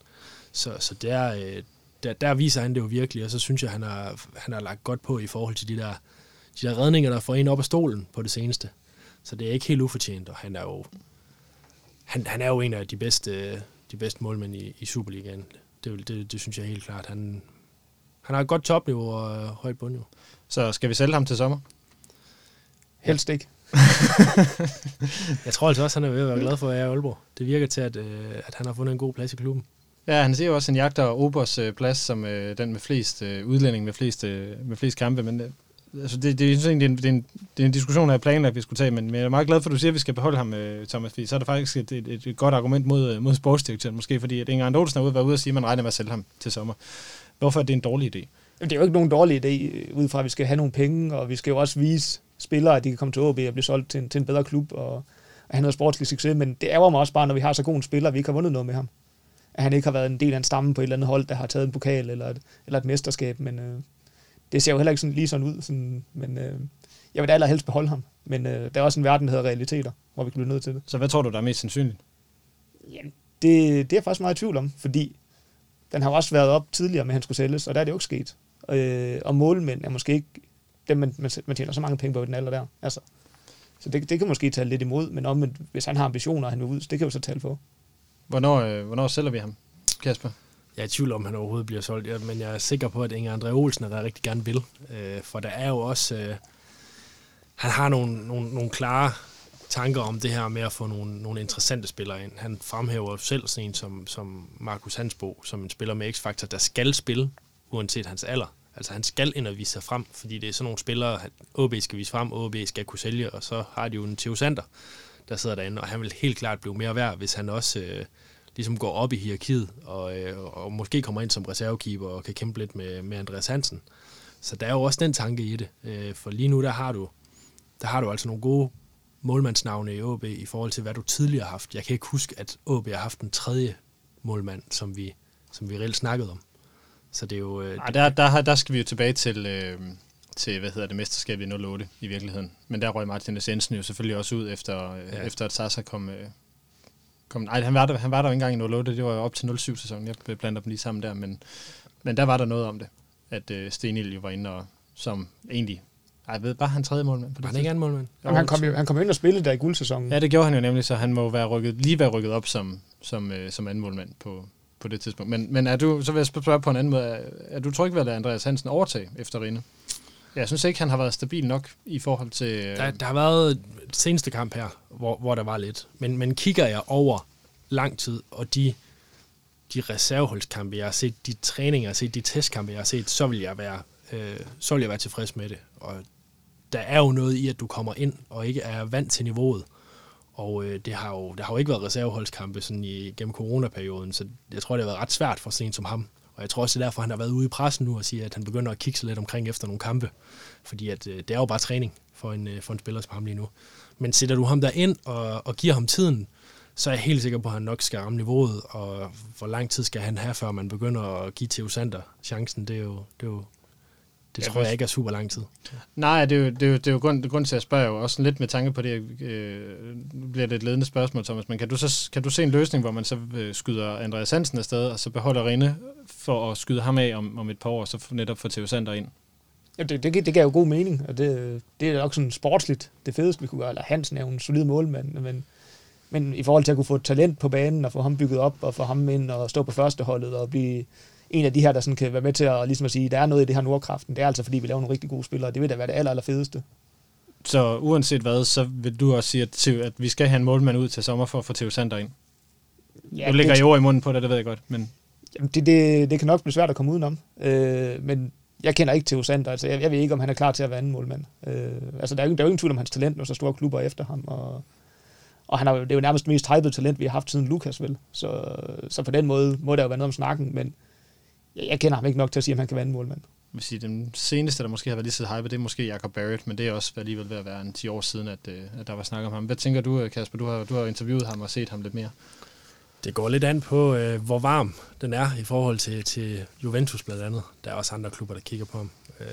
Så, så der, øh, der, der viser han det jo virkelig, og så synes jeg, han har, han har lagt godt på i forhold til de der, de der redninger, der får en op af stolen på det seneste. Så det er ikke helt ufortjent, og han er jo, han, han er jo en af de bedste, de bedste målmænd i, i Superligaen. Det, det, det synes jeg helt klart. Han, han har et godt topniveau og øh, højt bundniveau.
Så skal vi sælge ham til sommer?
Helst ikke. [LAUGHS]
jeg tror altså også, han er ved at være glad for, at jeg er Aalborg. Det virker til, at, øh, at han har fundet en god plads i klubben.
Ja, han siger jo også, at han jagter Obers øh, plads som øh, den med flest øh, udlænding med flest, øh, med flest kampe, men øh, altså, det, det, det, er en, det, er en, det er en diskussion, jeg har planlagt, at vi skulle tage, men, men jeg er meget glad for, at du siger, at vi skal beholde ham, øh, Thomas, fordi så er der faktisk et, et, et, et godt argument mod, øh, mod sportsdirektøren, måske, fordi at Inger Andolsen er ude, ude og sige, at man regner med at sælge ham til sommer. Hvorfor er det en dårlig idé?
Det er jo ikke nogen dårlig idé, øh, ud fra at vi skal have nogle penge, og vi skal jo også vise spillere, at de kan komme til OB og blive solgt til en, til en bedre klub, og, og have noget sportslig succes, men det ærger mig også bare, når vi har så gode spillere, at vi ikke har vundet noget med ham. at han ikke har været en del af en stamme på et eller andet hold, der har taget en pokal eller et, eller et mesterskab, men øh, det ser jo heller ikke sådan, lige sådan ud. Sådan, men øh, jeg vil da allerhelst beholde ham. Men øh, der er også en verden, der hedder realiteter, hvor vi kan blive nødt til det.
Så hvad tror du, der er mest sandsynligt?
Jamen, det, det er jeg faktisk meget i tvivl om, fordi den har også været op tidligere med, at han skulle sælges, og der er det jo ikke sket. Øh, og målmænd er måske ikke dem, man, man, man tjener så mange penge på i den alder der. Altså, så det, det kan måske tale lidt imod, men om, hvis han har ambitioner, han vil ud, det kan jo så tale for.
Hvornår, øh, hvornår sælger vi ham, Kasper?
Jeg er i tvivl om, han overhovedet bliver solgt, ja, men jeg er sikker på, at Inger André Olsen er der rigtig gerne vil. Øh, for der er jo også... Øh, han har nogle, nogle, nogle klare tanker om det her med at få nogle, nogle interessante spillere ind. Han fremhæver selv sådan en som, som Markus Hansbo, som en spiller med X-Factor, der skal spille, uanset hans alder. Altså han skal ind og vise sig frem, fordi det er sådan nogle spillere, OB skal vise frem, OB skal kunne sælge, og så har de jo en Theo Sander, der sidder derinde, og han vil helt klart blive mere værd, hvis han også øh, ligesom går op i hierarkiet, og, øh, og måske kommer ind som reservekeeper og kan kæmpe lidt med, med Andreas Hansen. Så der er jo også den tanke i det, øh, for lige nu der har du der har du altså nogle gode målmandsnavne i OB i forhold til, hvad du tidligere har haft. Jeg kan ikke huske, at OB har haft en tredje målmand, som vi, som vi reelt snakkede om. Så det er jo... Øh,
Ej, der, der, der skal vi jo tilbage til, øh, til hvad hedder det, mesterskabet i 08 i virkeligheden. Men der røg Martin Jensen jo selvfølgelig også ud, efter, øh, ja. efter at Sasa kom... Øh, kom nej, han var, der, han var der jo ikke engang i 08, det var jo op til 07-sæsonen. Jeg blander dem lige sammen der, men, men der var der noget om det, at øh, Stenil jo var inde og som egentlig ej, jeg ved bare, han tredje målmand.
På var han ikke anden målmand?
Jamen, han, kom jo, han kom ind og spillede der i guldsæsonen.
Ja, det gjorde han jo nemlig, så han må være rykket, lige være rykket op som, som, øh, som anden målmand på, på det tidspunkt. Men, men er du, så vil jeg spørge på en anden måde, er, du tryg ved at lade Andreas Hansen overtage efter Rinde? Jeg synes ikke, han har været stabil nok i forhold til... Øh...
Der, der har været seneste kamp her, hvor, hvor der var lidt. Men, men kigger jeg over lang tid, og de, de reserveholdskampe, jeg har set, de træninger, jeg har set, de testkampe, jeg har set, så vil jeg være, øh, så vil jeg være tilfreds med det. Og der er jo noget i, at du kommer ind og ikke er vant til niveauet. Og øh, det har jo, der har jo ikke været reserveholdskampe sådan i, gennem coronaperioden, så jeg tror, det har været ret svært for sådan en som ham. Og jeg tror også, det er derfor, han har været ude i pressen nu og siger, at han begynder at kigge sig lidt omkring efter nogle kampe. Fordi at, øh, det er jo bare træning for en, øh, for en spiller som ham lige nu. Men sætter du ham der ind og, og giver ham tiden, så er jeg helt sikker på, at han nok skal ramme niveauet, og hvor lang tid skal han have, før man begynder at give Theo Sander chancen, det er jo, det er jo det tror jeg ikke er super lang tid.
Nej, det er jo, det er jo, det er jo grund, grund til at spørge jo også lidt med tanke på det, øh, bliver det et ledende spørgsmål, Thomas, men kan du, så, kan du se en løsning, hvor man så øh, skyder Andreas Hansen afsted, og så beholder Rinde for at skyde ham af om, om et par år, og så netop få Theo Sander ind?
Ja, det, det, det gav jo god mening, og det, det er nok sådan sportsligt det fedeste, vi kunne gøre. Eller Hansen er jo en solid målmand, men, men i forhold til at kunne få talent på banen, og få ham bygget op, og få ham ind og stå på førsteholdet, og blive en af de her, der sådan kan være med til at, ligesom at sige, der er noget i det her Nordkraften. Det er altså, fordi vi laver nogle rigtig gode spillere. Det vil da være det aller, aller fedeste.
Så uanset hvad, så vil du også sige, at, at vi skal have en målmand ud til sommer for at få Theo Sander ind? Ja, du lægger det, i ord i munden på det, det ved jeg godt. Men...
Jamen, det, det, det kan nok blive svært at komme udenom. Øh, men jeg kender ikke Theo Sander. Altså, jeg, jeg ved ikke, om han er klar til at være anden målmand. Øh, altså, der er, jo, der er jo ingen tvivl om hans talent, når så store klubber efter ham. Og, og han er, det er jo nærmest det mest hypede talent, vi har haft siden Lukas, vel? Så, så på den måde må der jo være noget om snakken, men jeg, kender ham ikke nok til at sige, at han kan være en målmand.
Jeg vil sige, den seneste, der måske har været lige så hype, det er måske Jacob Barrett, men det er også alligevel ved at være en 10 år siden, at, øh, at der var snak om ham. Hvad tænker du, Kasper? Du har, du har interviewet ham og set ham lidt mere.
Det går lidt an på, øh, hvor varm den er i forhold til, til Juventus blandt andet. Der er også andre klubber, der kigger på ham. Øh,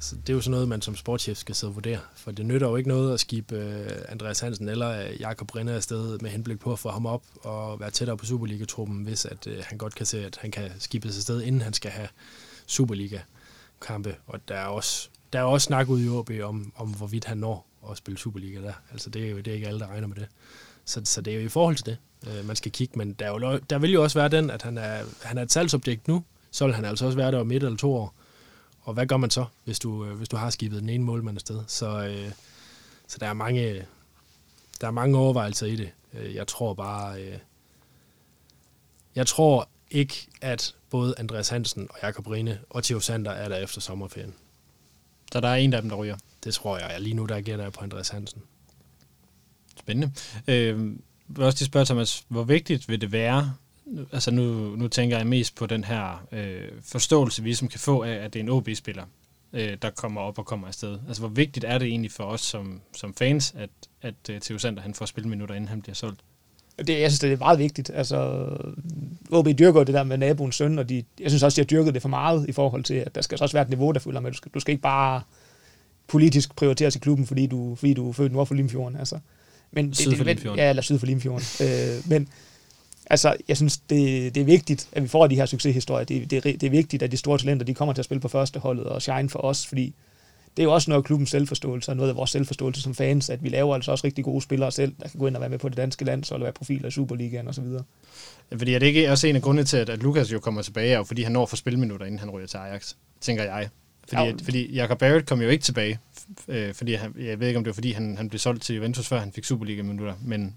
så det er jo sådan noget, man som sportschef skal sidde og vurdere. For det nytter jo ikke noget at skibe øh, Andreas Hansen eller øh, Jakob Rinde afsted med henblik på at få ham op og være tættere på Superliga-truppen, hvis at, øh, han godt kan se, at han kan skibe sig sted, inden han skal have Superliga-kampe. Og der er også, der er også snak ud i OB om, om, hvorvidt han når at spille Superliga der. Altså det er jo det er ikke alle, der regner med det. Så, så det er jo i forhold til det, øh, man skal kigge. Men der, er jo, der vil jo også være den, at han er, han er et salgsobjekt nu, så vil han altså også være der om et eller to år. Og hvad gør man så, hvis du, øh, hvis du har skibet den ene målmand afsted? Så, øh, så der er mange, der er mange overvejelser i det. Øh, jeg tror bare, øh, jeg tror ikke, at både Andreas Hansen og Jakob Rine og Theo Sander er der efter sommerferien.
Så der er en af dem, der ryger?
Det tror jeg. Lige nu der gætter jeg på Andreas Hansen.
Spændende. Øh, vil også spørge, Thomas, hvor vigtigt vil det være, altså nu, nu tænker jeg mest på den her øh, forståelse, vi som ligesom kan få af, at det er en OB-spiller, øh, der kommer op og kommer afsted. Altså hvor vigtigt er det egentlig for os som, som fans, at, at uh, Theo Sander han får spilminutter, inden han bliver solgt?
Det, jeg synes, det er meget vigtigt. Altså, OB dyrker det der med naboens søn, og de, jeg synes også, de har dyrket det for meget i forhold til, at der skal også være et niveau, der følger med. Du skal, du skal ikke bare politisk prioriteres i klubben, fordi du, fordi du er født nord for Limfjorden. Altså. Men
Syd for
det,
Limfjorden.
Ja, eller syd for Limfjorden. øh, men altså, jeg synes, det, det er vigtigt, at vi får de her succeshistorier. Det, det, er- det er vigtigt, at de store talenter, de kommer til at spille på første holdet og shine for os, fordi det er jo også noget af klubbens selvforståelse, og noget af vores selvforståelse som fans, at vi laver altså også rigtig gode spillere selv, der kan gå ind og være med på det danske landshold og være profiler i Superligaen osv.
Fordi er det ikke også en af grundene til, at, at Lukas jo kommer tilbage, er jo fordi han når for spilminutter, inden han ryger til Ajax, tænker jeg. Fordi,
Ja.
fordi Jakob Barrett kom jo ikke tilbage, øh, fordi han, jeg ved ikke, om det var, fordi han, han blev solgt til Juventus, før han fik Superliga-minutter, men,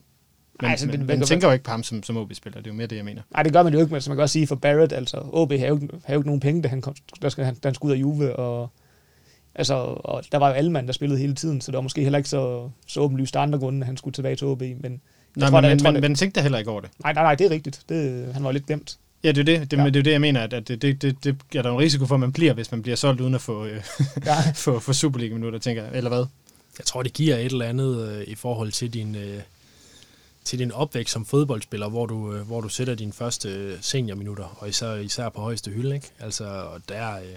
men,
Ej, altså,
men,
det-
men
det-
man tænker jo ikke på ham som, som OB-spiller, det er jo mere det, jeg mener.
Nej, det gør man jo ikke, men som man kan også sige for Barrett, altså OB har jo ikke, har jo ikke nogen penge, da han, kom, der skal, han, da han skulle ud af Juve, og, altså, og der var jo alle mand, der spillede hele tiden, så det var måske heller ikke så, så åbenlyst af andre grunde, at han skulle tilbage til OB, men jeg
Nej,
tror,
men, men,
tror,
men,
det-
men tænkte heller ikke over det.
nej, nej, nej, det er rigtigt. Det, han var lidt glemt.
Ja, det er det, det,
Ja.
det, er det jeg mener, at, at det, det, det, det er der en risiko for, at man bliver, hvis man bliver solgt uden at få, øh,
Ja. [LAUGHS]
få, få Superliga-minutter, tænker jeg, eller hvad?
Jeg tror, det giver et eller andet øh, i forhold til din, øh, til din opvækst som fodboldspiller, hvor du, øh, hvor du sætter dine første øh, seniorminutter, og især, især på højeste hylde. Ikke? Altså, og der, øh,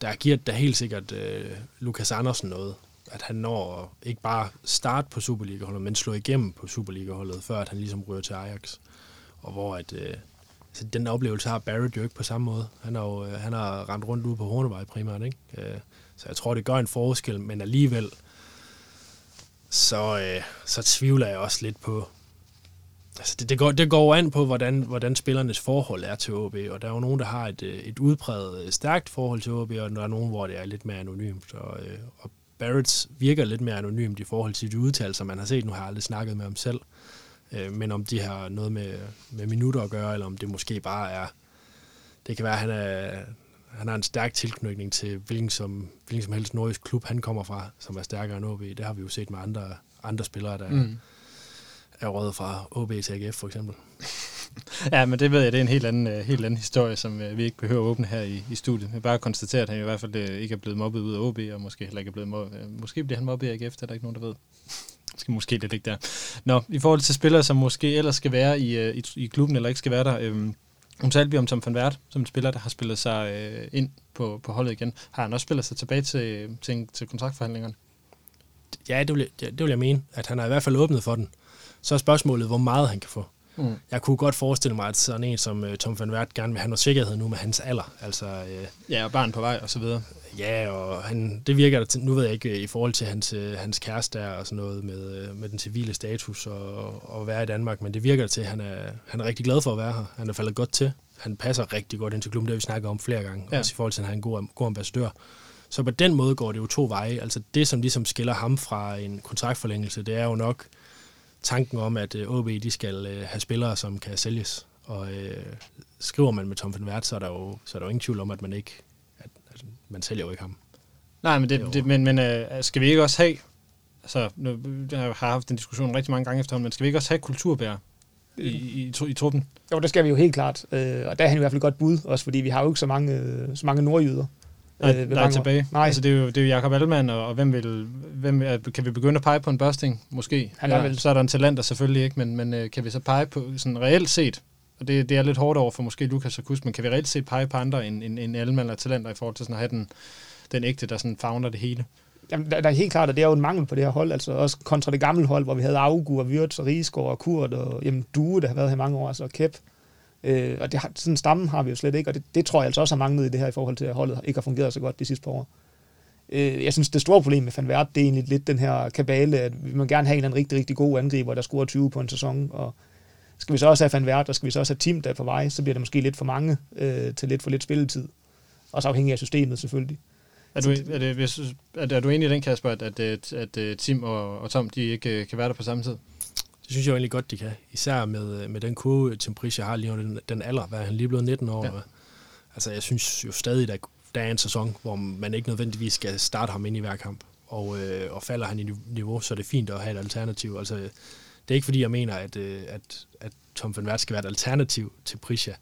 der giver der helt sikkert øh, Lukas Andersen noget, at han når at ikke bare starte på Superliga-holdet, men slå igennem på Superliga-holdet, før at han ligesom ryger til Ajax. Og hvor at, øh, altså, den oplevelse har Barrett jo ikke på samme måde. Han har jo han har rendt rundt ude på Hornevej primært, ikke? Øh, så jeg tror, det gør en forskel, men alligevel, så, øh, så tvivler jeg også lidt på... Altså det, det, går, det går an på, hvordan, hvordan spillernes forhold er til OB, og der er jo nogen, der har et, øh, et udpræget øh, stærkt forhold til OB, og der er nogen, hvor det er lidt mere anonymt. Og, øh, og Barretts virker lidt mere anonymt i forhold til de udtalelser, man har set. Nu har jeg aldrig snakket med ham selv, men om de har noget med, med minutter at gøre, eller om det måske bare er... Det kan være, at han, er, han har en stærk tilknytning til hvilken som, hvilken som helst nordisk klub, han kommer fra, som er stærkere end OB. Det har vi jo set med andre, andre spillere, der mm er røget fra OB til AGF for eksempel. [LAUGHS]
Ja, men det ved jeg, det er en helt anden, øh, helt anden historie, som øh, vi ikke behøver at åbne her i, i studiet. Jeg bare konstatere, at han i hvert fald øh, ikke er blevet mobbet ud af OB, og måske heller ikke er blevet mobbet. Øh, måske bliver han mobbet i AGF, det er der ikke nogen, der ved. Skal måske lidt ikke der. Nå, i forhold til spillere, som måske ellers skal være i, øh, i, i klubben, eller ikke skal være der, øh, hun talte vi om Tom van Wert, som en spiller, der har spillet sig øh, ind på, på holdet igen. Har han også spillet sig tilbage til, til, til kontraktforhandlingerne?
Ja, det vil, jeg, det vil jeg mene, at han har i hvert fald åbnet for den. Så er spørgsmålet, hvor meget han kan få.
Mm.
Jeg kunne godt forestille mig, at sådan en som uh, Tom van Wert gerne vil have noget sikkerhed nu med hans alder. Altså, uh,
Ja, og barn på vej, og så videre.
ja, og han, det virker der til, nu ved jeg ikke, øh, i forhold til hans, uh, hans kæreste der og sådan noget med, uh, med den civile status og, og at være i Danmark, men det virker til, at han er, han er rigtig glad for at være her. Han er faldet godt til. Han passer rigtig godt ind til klubben, det har vi snakket om flere gange,
ja.
også i forhold til, at han er en god, god ambassadør. Så på den måde går det jo to veje. Altså det, som ligesom skiller ham fra en kontraktforlængelse, det er jo nok tanken om, at øh, OB de skal øh, have spillere, som kan sælges. Og øh, skriver man med Tom van Wert, så er der jo, så er der jo ingen tvivl om, at man ikke at, at man sælger jo ikke ham.
Nej, men, det, det, men, men øh, skal vi ikke også have, altså, nu, jeg har haft den diskussion rigtig mange gange efterhånden, men skal vi ikke også have kulturbær i, i, i, i truppen?
Jo, det skal vi jo helt klart. Øh, og der er han i hvert fald godt bud, også fordi vi har jo ikke så mange, øh, så mange nordjyder.
Nej,
øh,
der er tilbage.
Nej.
Altså, det er jo, det er jo Jacob Allmann, og, og hvem vil, hvem, kan vi begynde at pege på en børsting? Måske.
Han er
ja,
vel-
Så er der en talenter selvfølgelig ikke, men, men øh, kan vi så pege på sådan reelt set, og det, det er lidt hårdt over for måske Lukas og Kus, men kan vi reelt set pege på andre end, end, end Allmann og talenter i forhold til sådan at have den, den ægte, der sådan fagner det hele?
Jamen, der, der, er helt klart, at det er jo en mangel på det her hold, altså også kontra det gamle hold, hvor vi havde Augu og Wirtz og Rigsgaard og Kurt og jamen, Due, der har været her mange år, altså og Kep. Øh, og det har, sådan en stamme har vi jo slet ikke, og det, det tror jeg altså også har manglet i det her i forhold til, at holdet ikke har fungeret så godt de sidste par år. Øh, jeg synes, det store problem med Van Wert, det er egentlig lidt den her kabale, at vi må gerne have en en rigtig, rigtig god angriber, der scorer 20 på en sæson, og skal vi så også have Van Wert, og skal vi så også have Tim, der er på vej, så bliver det måske lidt for mange øh, til lidt for lidt spilletid. Også afhængig af systemet selvfølgelig.
Er du, er, det, hvis, er, er du enig i den, Kasper, at, at, at, at, øh, Tim og, og Tom, de ikke øh, kan være der på samme tid?
Det synes jeg jo egentlig godt, de kan. Især med, øh, med den kurve, Tim Prischer har lige nu, den, den alder, hvad han lige blevet 19 år.
Ja.
Altså jeg synes jo stadig, der, der er en sæson, hvor man ikke nødvendigvis skal starte ham ind i hver kamp. Og, øh, og falder han i niveau, så er det fint at have et alternativ. Altså, det er ikke fordi, jeg mener, at, øh, at, at Tom van Wert skal være et alternativ til Prisha.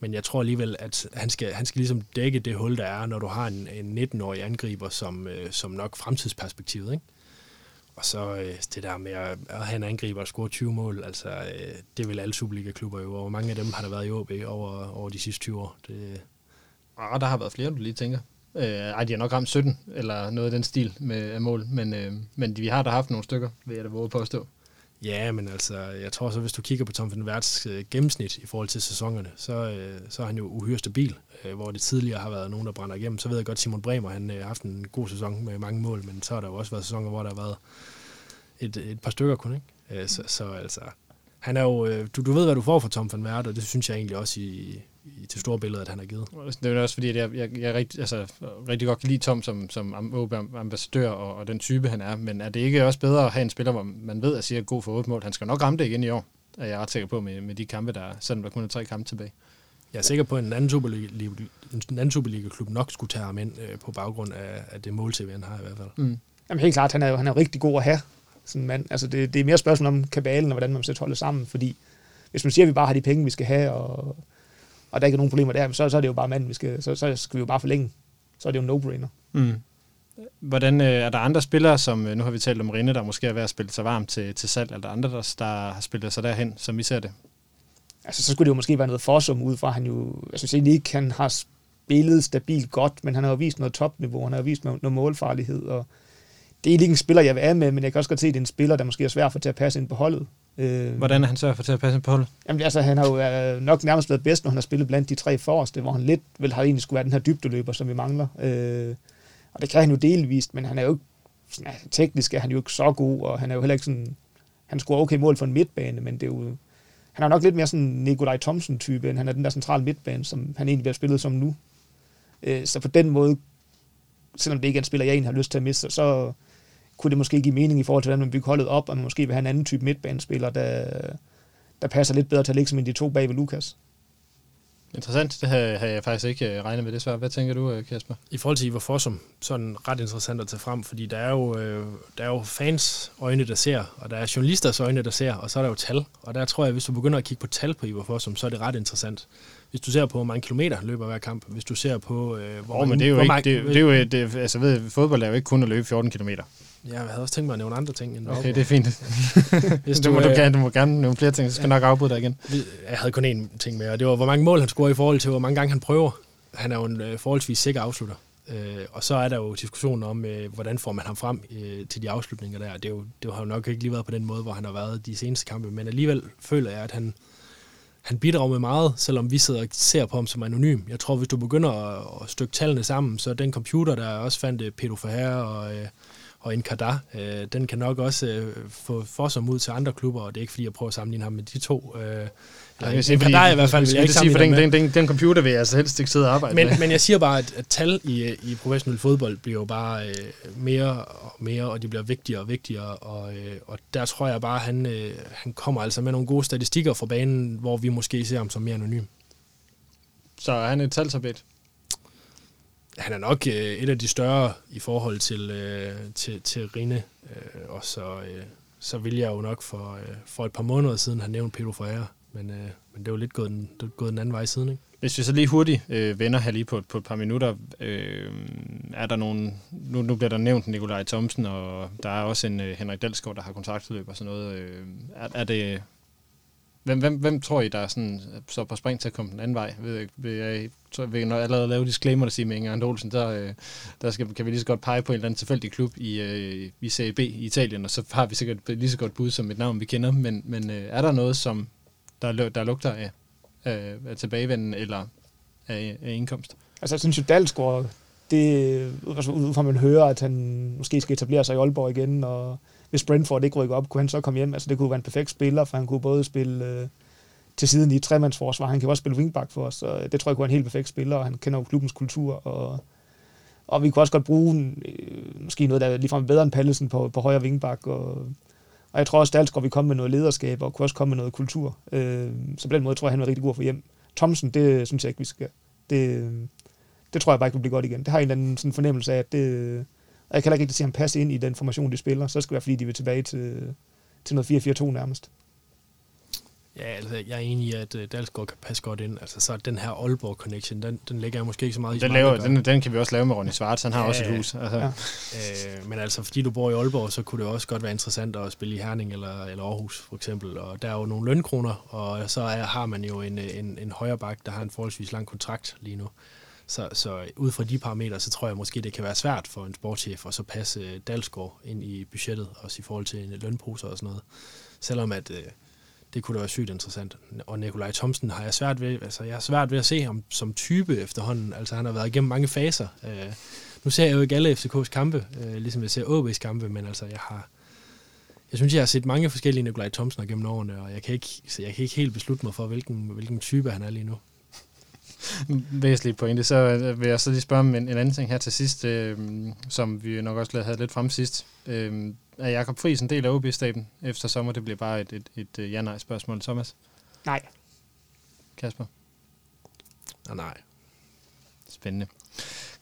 Men jeg tror alligevel, at han skal, han skal ligesom dække det hul, der er, når du har en, en 19-årig angriber som, øh, som nok fremtidsperspektivet. Ikke? Og så øh, det der med at, at have en angriber og score 20 mål, altså øh, det vil alle Superliga-klubber jo, og mange af dem har der været i OB over, over de sidste 20 år. Det,
Ah, der har været flere, du lige tænker. Øh, ej, de har nok ramt 17, eller noget af den stil med af mål, men, øh, men vi har da haft nogle stykker, vil jeg da våge påstå.
Ja, men altså, jeg tror så, hvis du kigger på Tom van Værts øh, gennemsnit i forhold til sæsonerne, så, øh, så er han jo uhyre stabil, øh, hvor det tidligere har været nogen, der brænder igennem. Så ved jeg godt, Simon Bremer, han øh, har haft en god sæson med mange mål, men så har der jo også været sæsoner, hvor der har været et, et par stykker kun, ikke? Øh, så, så altså, han er jo, øh, du, du ved, hvad du får fra Tom van Vært, og det synes jeg egentlig også i, i det store billede, at han har givet.
Det er jo også fordi, at jeg, jeg, jeg rigtig, altså, rigtig godt kan lide Tom som, som ambassadør og, og den type, han er. Men er det ikke også bedre at have en spiller, hvor man ved, at siger god for otte mål? Han skal nok ramme det igen i år, er jeg ret sikker på med, med de kampe, der er, selvom der kun er tre kampe tilbage.
Jeg er sikker på, at en anden Superliga, en anden Superliga-klub nok skulle tage ham ind øh, på baggrund af, af det mål han har i hvert fald.
Mm. Jamen helt klart, han er jo han er rigtig god at have, sådan en mand. Altså det, det er mere spørgsmål om kabalen og hvordan man sætter holdet sammen, fordi hvis man siger, at vi bare har de penge, vi skal have, og og der ikke er nogen problemer der, så, så er det jo bare manden, vi skal, så, så skal vi jo bare forlænge. Så er det jo en no-brainer. Mm.
Hvordan øh, er der andre spillere, som øh, nu har vi talt om Rinde, der måske er ved at spille sig varmt til, til salg, eller andre, der, der har spillet sig derhen, som vi ser det?
Altså, så skulle det jo måske være noget forsum ud fra, han jo, jeg synes egentlig ikke, han har spillet stabilt godt, men han har jo vist noget topniveau, han har jo vist noget, noget målfarlighed, og det er ikke en spiller, jeg vil af med, men jeg kan også godt se, at det er en spiller, der måske er svær for til at passe ind på holdet.
Øh, Hvordan er han så for til at passe på holdet?
Jamen, altså, han har jo øh, nok nærmest været bedst, når han har spillet blandt de tre forreste, hvor han lidt vel har egentlig skulle være den her dybdeløber, som vi mangler. Øh, og det kan han jo delvist, men han er jo ikke, sådan, altså, teknisk er han jo ikke så god, og han er jo heller ikke sådan, han scorer okay mål for en midtbane, men det er jo, han er nok lidt mere sådan Nikolaj Thomsen-type, end han er den der centrale midtbane, som han egentlig bliver spillet som nu. Øh, så på den måde, selvom det ikke er en spiller, jeg egentlig har lyst til at miste, så, kunne det måske give mening i forhold til, hvordan man bygger holdet op, og man måske vil have en anden type midtbanespiller, der, der passer lidt bedre til at ligge som en de to bag ved Lukas.
Interessant, det havde, havde jeg faktisk ikke øh, regnet med det svar. Hvad tænker du, øh, Kasper?
I forhold til Ivar Fossum, så er den ret interessant at tage frem, fordi der er jo, øh, der er jo fans øjne, der ser, og der er journalisters øjne, der ser, og så er der jo tal. Og der tror jeg, hvis du begynder at kigge på tal på Ivar Fossum, så er det ret interessant. Hvis du ser på, hvor mange kilometer løber hver kamp, hvis du ser på... Øh,
hvor oh, mange, men det er jo ikke... Mange, det, det, er jo, det, altså ved, fodbold er jo ikke kun at løbe 14 kilometer.
Jeg havde også tænkt mig at nævne andre ting. End
okay, det er fint. [LAUGHS] Hvis du, du, må, du, kan, du må gerne nævne flere ting, så skal jeg nok afbryde dig igen.
Jeg havde kun én ting med, og det var, hvor mange mål han scorer i forhold til, hvor mange gange han prøver. Han er jo en øh, forholdsvis sikker afslutter. Øh, og så er der jo diskussionen om, øh, hvordan får man ham frem øh, til de afslutninger der. Det, er jo, det har jo nok ikke lige været på den måde, hvor han har været de seneste kampe, men alligevel føler jeg, at han, han bidrager med meget, selvom vi sidder og ser på ham som anonym. Jeg tror, hvis du begynder at, at stykke tallene sammen, så den computer, der også fandt øh, Pedro Ferrer og... Øh, og en Kada, øh, den kan nok også øh, få for sig ud til andre klubber, og det er ikke fordi, jeg prøver at sammenligne ham med de to. Øh,
Ja, jeg sige, Kadar i hvert fald vil jeg ikke sige, for den, den, den, den, computer vil jeg altså helst ikke sidde og arbejde
men,
med.
Men jeg siger bare, at, at tal i, i professionel fodbold bliver jo bare øh, mere og mere, og de bliver vigtigere og vigtigere, og, øh, og der tror jeg bare, at han, øh, han kommer altså med nogle gode statistikker fra banen, hvor vi måske ser ham som mere anonym.
Så er han et talsabet?
han er nok øh, et af de større i forhold til, øh, til, til Rine. Øh, og så, øh, så vil jeg jo nok for, øh, for et par måneder siden have nævnt Pedro Ferreira. Men, øh, men det er jo lidt gået den, det er gået den anden vej siden, ikke?
Hvis vi så lige hurtigt øh, vender her lige på, på et par minutter, øh, er der nogen, nu, nu bliver der nævnt Nikolaj Thomsen, og der er også en øh, Henrik Dalsgaard, der har kontraktudløb og sådan noget. Øh, er, er det, Hvem, hvem, hvem tror I, der er sådan, øh, så på spring til at komme den anden vej? Ved, vil jeg, tror, vil jeg allerede lave disclaimer, der siger med Inger Olsen, der, øh, der skal, kan vi lige så godt pege på en eller anden tilfældig klub i, øh, i Serie B i Italien, og så har vi sikkert lige så godt bud som et navn, vi kender. Men, men øh, er der noget, som der, der lugter af, af, af tilbagevenden eller af, af indkomst?
Altså, jeg synes jo, Dalsgaard, det, ud fra man hører, at han måske skal etablere sig i Aalborg igen, og hvis Brentford ikke rykker op, kunne han så komme hjem. Altså det kunne være en perfekt spiller, for han kunne både spille øh, til siden i tremandsforsvar, han kan også spille wingback for os, så det tror jeg kunne være en helt perfekt spiller, og han kender jo klubbens kultur, og, og vi kunne også godt bruge øh, måske noget, der er ligefrem bedre end Pallesen på, på højre wingback, og, og jeg tror også, at vi komme med noget lederskab, og kunne også komme med noget kultur. Øh, så på den måde tror jeg, han er rigtig god at få hjem. Thomsen, det synes jeg ikke, vi skal. Det, det tror jeg bare ikke vil blive godt igen. Det har en eller anden sådan fornemmelse af, at det, og jeg kan heller ikke se ham passe ind i den formation, de spiller. Så skal det være, fordi de vil tilbage til, til noget 4-4-2 nærmest.
Ja, altså, jeg er enig i, at uh, Dalsgaard kan passe godt ind. Altså, så den her Aalborg-connection, den, den lægger jeg måske ikke så meget i.
Den, laver, den, den kan vi også lave med Ronny Svart, han har
Ja,
også et hus. Altså,
Ja.
Øh, men altså, fordi du bor i Aalborg, så kunne det også godt være interessant at spille i Herning eller, eller Aarhus, for eksempel. Og der er jo nogle lønkroner, og så er, har man jo en, en, en højre bak, der har en forholdsvis lang kontrakt lige nu. Så, så ud fra de parametre, så tror jeg måske, det kan være svært for en sportschef at så passe øh, Dalsgaard ind i budgettet, også i forhold til en lønposer og sådan noget. Selvom at, øh, det kunne da være sygt interessant. Og Nikolaj Thomsen har jeg svært ved, altså jeg har svært ved at se ham som type efterhånden. Altså han har været igennem mange faser. Øh, nu ser jeg jo ikke alle FCK's kampe, øh, ligesom jeg ser AB's kampe, men altså jeg har, jeg synes, jeg har set mange forskellige Nikolaj Thomsen gennem årene, og jeg kan ikke, så jeg kan ikke helt beslutte mig for, hvilken, hvilken type han er lige nu.
Væsentlig pointe. Så øh, vil jeg så lige spørge om en, en anden ting her til sidst, øh, som vi nok også havde lidt frem sidst. Øh, er Jakob Friis en del af OB-staben efter sommer? Det bliver bare et, et, et, et ja-nej-spørgsmål. Thomas?
Nej.
Kasper?
Nej, nej.
Spændende.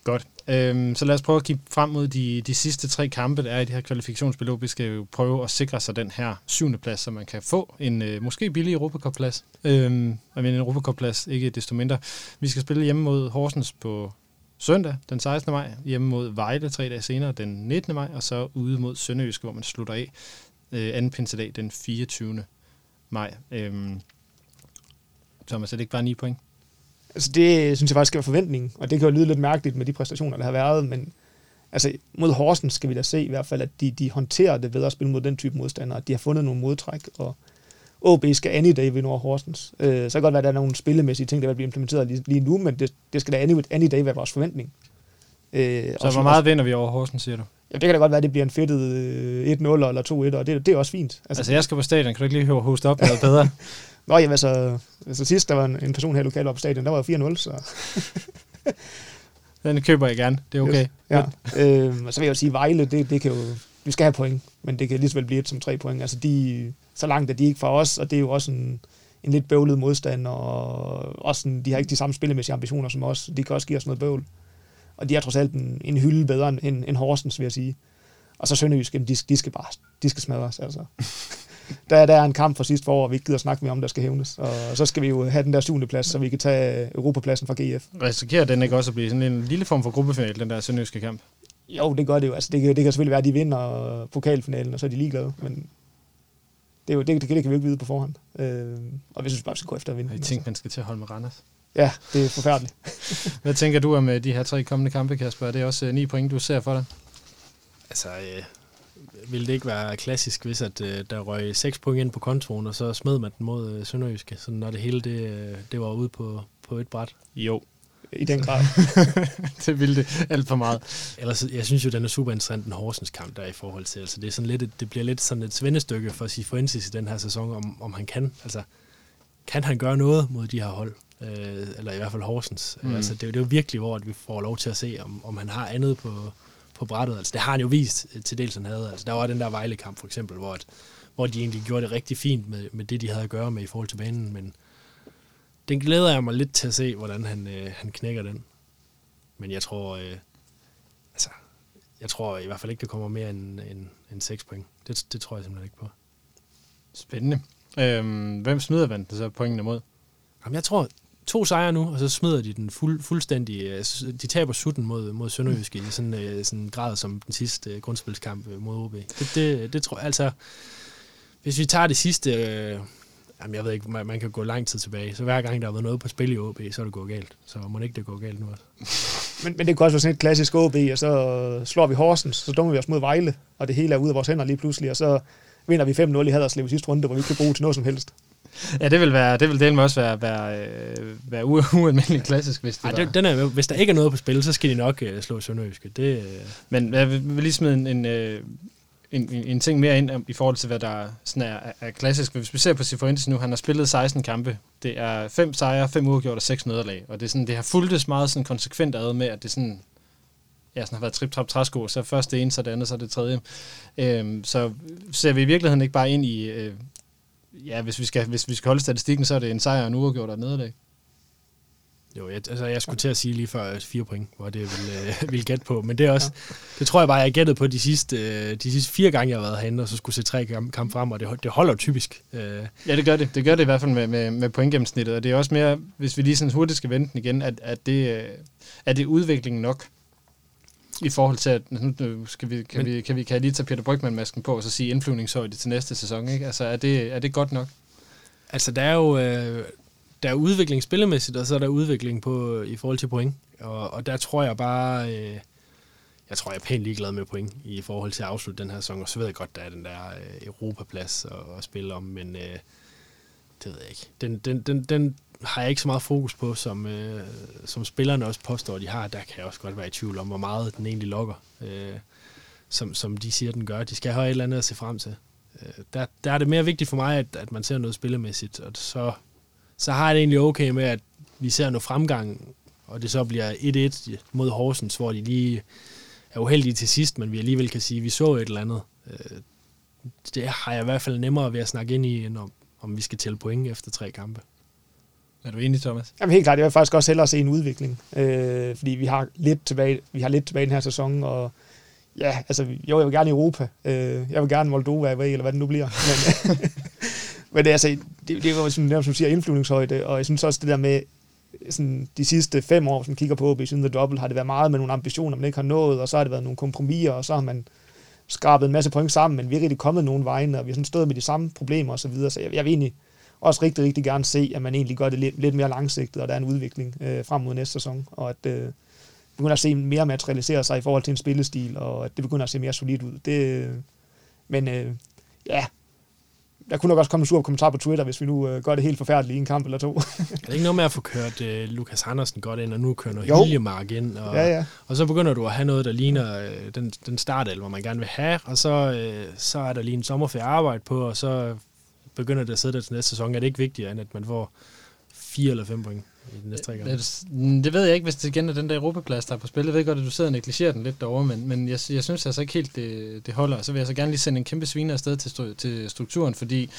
Godt. Øhm, så lad os prøve at kigge frem mod de, de sidste tre kampe, der er i det her kvalifikationsspil. OB skal jo prøve at sikre sig den her syvende plads, så man kan få en øh, måske billig Europacup-plads. Øhm, mener en Europacup-plads, ikke desto mindre. Vi skal spille hjemme mod Horsens på søndag den 16. maj, hjemme mod Vejle tre dage senere den 19. maj, og så ude mod Sønderjysk, hvor man slutter af øh, anden pinsedag den 24. maj. Øhm, Thomas, er det ikke bare 9 point?
Altså det øh, synes jeg faktisk skal forventningen, og det kan jo lyde lidt mærkeligt med de præstationer, der har været, men altså mod Horsens skal vi da se i hvert fald, at de, de håndterer det ved at spille mod den type modstandere, at de har fundet nogle modtræk, og OB skal any day vinde over Horsens. Øh, så kan godt være, at der er nogle spillemæssige ting, der vil blive implementeret lige, lige nu, men det, det skal da any, any day være vores forventning. Øh,
Så hvor meget vinder vi over Horsens, siger du?
Ja, det kan da godt være, at det bliver en fedtet øh, 1-0 eller 2-1, og det, det er også fint.
Altså, altså jeg skal på stadion, kan du ikke lige høre hoste op noget bedre? [LAUGHS]
Nå, jamen altså, altså sidst der var en, en person her lokalt op på stadion, der var jo 4-0, så... [LAUGHS]
Den køber jeg gerne, det er okay.
Yes. Ja. øh, og så vil jeg jo sige, Vejle, det, det kan jo... Vi skal have point, men det kan lige så vel blive et som tre point. Altså, de, så langt er de ikke fra os, og det er jo også en, en lidt bøvlet modstand, og også en, de har ikke de samme spillemæssige ambitioner som os. De kan også give os noget bøvl. Og de er trods alt en, en hylde bedre end, end, Horsens, vil jeg sige. Og så Sønderjysk, de, de skal bare de skal smadres, altså. [LAUGHS] der, der er en kamp fra sidste forår, og vi ikke gider snakke mere om, der skal hævnes. Og så skal vi jo have den der syvende plads, så vi kan tage Europapladsen fra GF.
Risikerer den ikke også at blive sådan en lille form for gruppefinal, den der sønderjyske kamp?
Jo, det gør det jo. Altså, det, kan, det kan selvfølgelig være, at de vinder pokalfinalen, og så er de ligeglade. Men det, er jo, det, det, det kan vi ikke vide på forhånd. Øh, og vi synes bare, vi skal gå efter at vinde.
Jeg tænkte, man skal til at holde med Randers.
Ja, det er forfærdeligt. [LAUGHS]
Hvad tænker du om øh, de her tre kommende kampe, Kasper? Er det også øh, 9 point, du ser for dig?
Altså, øh, ville det ikke være klassisk, hvis at, øh, der røg 6 point ind på kontoen, og så smed man den mod øh, Sønderjyske, så når det hele det, øh, det var ude på, på et bræt?
Jo.
I den grad. [LAUGHS]
det ville det alt for meget.
Ellers, jeg synes jo, den er super interessant, den Horsens kamp der er i forhold til. Altså, det, er sådan lidt, et- det bliver lidt sådan et svendestykke for Sifuensis i den her sæson, om, om han kan. Altså, kan han gøre noget mod de her hold? Øh, eller i hvert fald Horsens.
Mm.
Mm. Altså, det, er jo- det er jo virkelig, hvor at vi får lov til at se, om, om han har andet på, på brættet. Altså, det har han jo vist øh, til dels, han havde. Altså, der var den der Vejle-kamp for eksempel, hvor, at, hvor de egentlig gjorde det rigtig fint med, med det, de havde at gøre med i forhold til banen, men den glæder jeg mig lidt til at se, hvordan han, øh, han knækker den. Men jeg tror, øh, altså, jeg tror i hvert fald ikke, det kommer mere end, end, end 6 point. Det, det tror jeg simpelthen ikke på.
Spændende. Øhm, hvem smider man så pointene mod?
Jamen, jeg tror, to sejre nu, og så smider de den fuld, fuldstændig. øh, De taber sutten mod, mod Sønderjyske i sådan, øh, sådan en grad som den sidste øh, grundspilskamp mod OB. Det, det, det tror jeg altså... Hvis vi tager det sidste... Øh, jamen, jeg ved ikke, man, man kan gå lang tid tilbage. Så hver gang der har været noget på spil i OB, så er det gået galt. Så må det ikke det går galt nu også. [LAUGHS]
Men, men det kan også være sådan et klassisk OB, og så slår vi Horsens, så dummer vi os mod Vejle, og det hele er ude af vores hænder lige pludselig, og så vinder vi 5-0 i Haderslev i sidste runde, hvor vi ikke kan bruge til noget som helst.
Ja, det vil, være, det vil dele med også være, være, øh, være u- [LAUGHS] ualmindeligt klassisk, hvis det
Ej, det, den er, hvis der ikke er noget på spil, så skal de nok øh, slå Sønderjyske. Det, øh,
Men jeg vil vil lige smide en, en, øh, en, en, en ting mere ind i forhold til, hvad der sådan er, er, er klassisk. Hvis vi ser på Sifuentes nu, han har spillet 16 kampe. Det er fem sejre, fem uafgjort og seks nederlag. Og det, er sådan, det har fulgtes meget sådan konsekvent ad med, at det sådan, ja, sådan har været trip trap træsko. Så først det ene, så det andet, så det tredje. Øhm, så ser vi i virkeligheden ikke bare ind i... Øh, ja, hvis vi, skal, hvis vi skal holde statistikken, så er det en sejr og en uafgjort og et nederlag.
Jo, jeg, altså jeg skulle til at sige lige før fire point, hvor det ville, øh, [LAUGHS] ville gætte på. Men det er også, ja. det tror jeg bare, jeg gættede på de sidste, øh, de sidste fire gange, jeg har været herinde, og så skulle se tre kampe kamp frem, og det, det holder typisk. Øh.
Ja, det gør det. Det gør det i hvert fald med, med, med pointgennemsnittet, og det er også mere, hvis vi lige sådan hurtigt skal vente igen, at, at det, øh, er det udviklingen nok i forhold til, at nu skal vi, kan, Men, vi, kan, vi, kan jeg lige tage Peter Brygman-masken på, og så sige indflyvningshøjde til næste sæson, ikke? Altså, er det, er det godt nok?
Altså, der er jo... Øh, der er udvikling spillemæssigt, og så er der udvikling på, i forhold til point. Og, og der tror jeg bare, øh, jeg tror, jeg er pænt ligeglad med point i forhold til at afslutte den her sæson, og så ved jeg godt, der er den der øh, Europaplads at, at spille om, men øh, det ved jeg ikke. Den, den, den, den har jeg ikke så meget fokus på, som, øh, som spillerne også påstår, de har. Der kan jeg også godt være i tvivl om, hvor meget den egentlig lokker, øh, som, som de siger, den gør. De skal have et eller andet at se frem til. Øh, der, der er det mere vigtigt for mig, at, at man ser noget spillemæssigt, og så så har jeg det egentlig okay med, at vi ser noget fremgang, og det så bliver 1-1 mod Horsens, hvor de lige er uheldige til sidst, men vi alligevel kan sige, at vi så et eller andet. Øh, det har jeg i hvert fald nemmere ved at snakke ind i, end om, om vi skal tælle point efter tre kampe.
Er du enig, Thomas?
Jamen helt klart, jeg vil faktisk også hellere se en udvikling, øh, fordi vi har lidt tilbage, vi har lidt tilbage i den her sæson, og ja, altså, jo, jeg vil gerne i Europa, øh, jeg vil gerne Moldova, eller hvad det nu bliver, men, [LAUGHS] Men det, altså, det, det var sådan, sådan, som siger, indflyvningshøjde, og jeg synes også det der med sådan, de sidste fem år, som kigger på OB siden The Double, har det været meget med nogle ambitioner, man ikke har nået, og så har det været nogle kompromiser, og så har man skrabet en masse point sammen, men vi er rigtig kommet nogen vegne, og vi har sådan stået med de samme problemer osv., så, videre. så jeg, jeg vil egentlig også rigtig, rigtig gerne se, at man egentlig gør det lidt, lidt mere langsigtet, og der er en udvikling øh, frem mod næste sæson, og at øh, begynder at se mere materialisere sig i forhold til en spillestil, og at det begynder at se mere solidt ud. Det, men øh, ja, der kunne nok også komme en sur kommentar på Twitter, hvis vi nu øh, gør det helt forfærdeligt i en kamp eller to.
er det ikke noget med at få kørt øh, Lukas Andersen godt ind, og nu kører noget Hiljemark ind, og,
ja, ja.
og så begynder du at have noget, der ligner øh, den, den startel, hvor man gerne vil have, og så, øh, så er der lige en sommerferie arbejde på, og så begynder det at sidde der til næste sæson. Er det ikke vigtigere, end at man får fire eller fem point? I de næste tre gange?
Det, mm, det ved jeg ikke, hvis det igen er den der Europaplads, der er på spil. Jeg ved godt, at du sidder og negligerer den lidt derovre, men, men jeg, jeg synes altså ikke helt, det, det holder. Så vil jeg så gerne lige sende en kæmpe sviner afsted til, til strukturen, fordi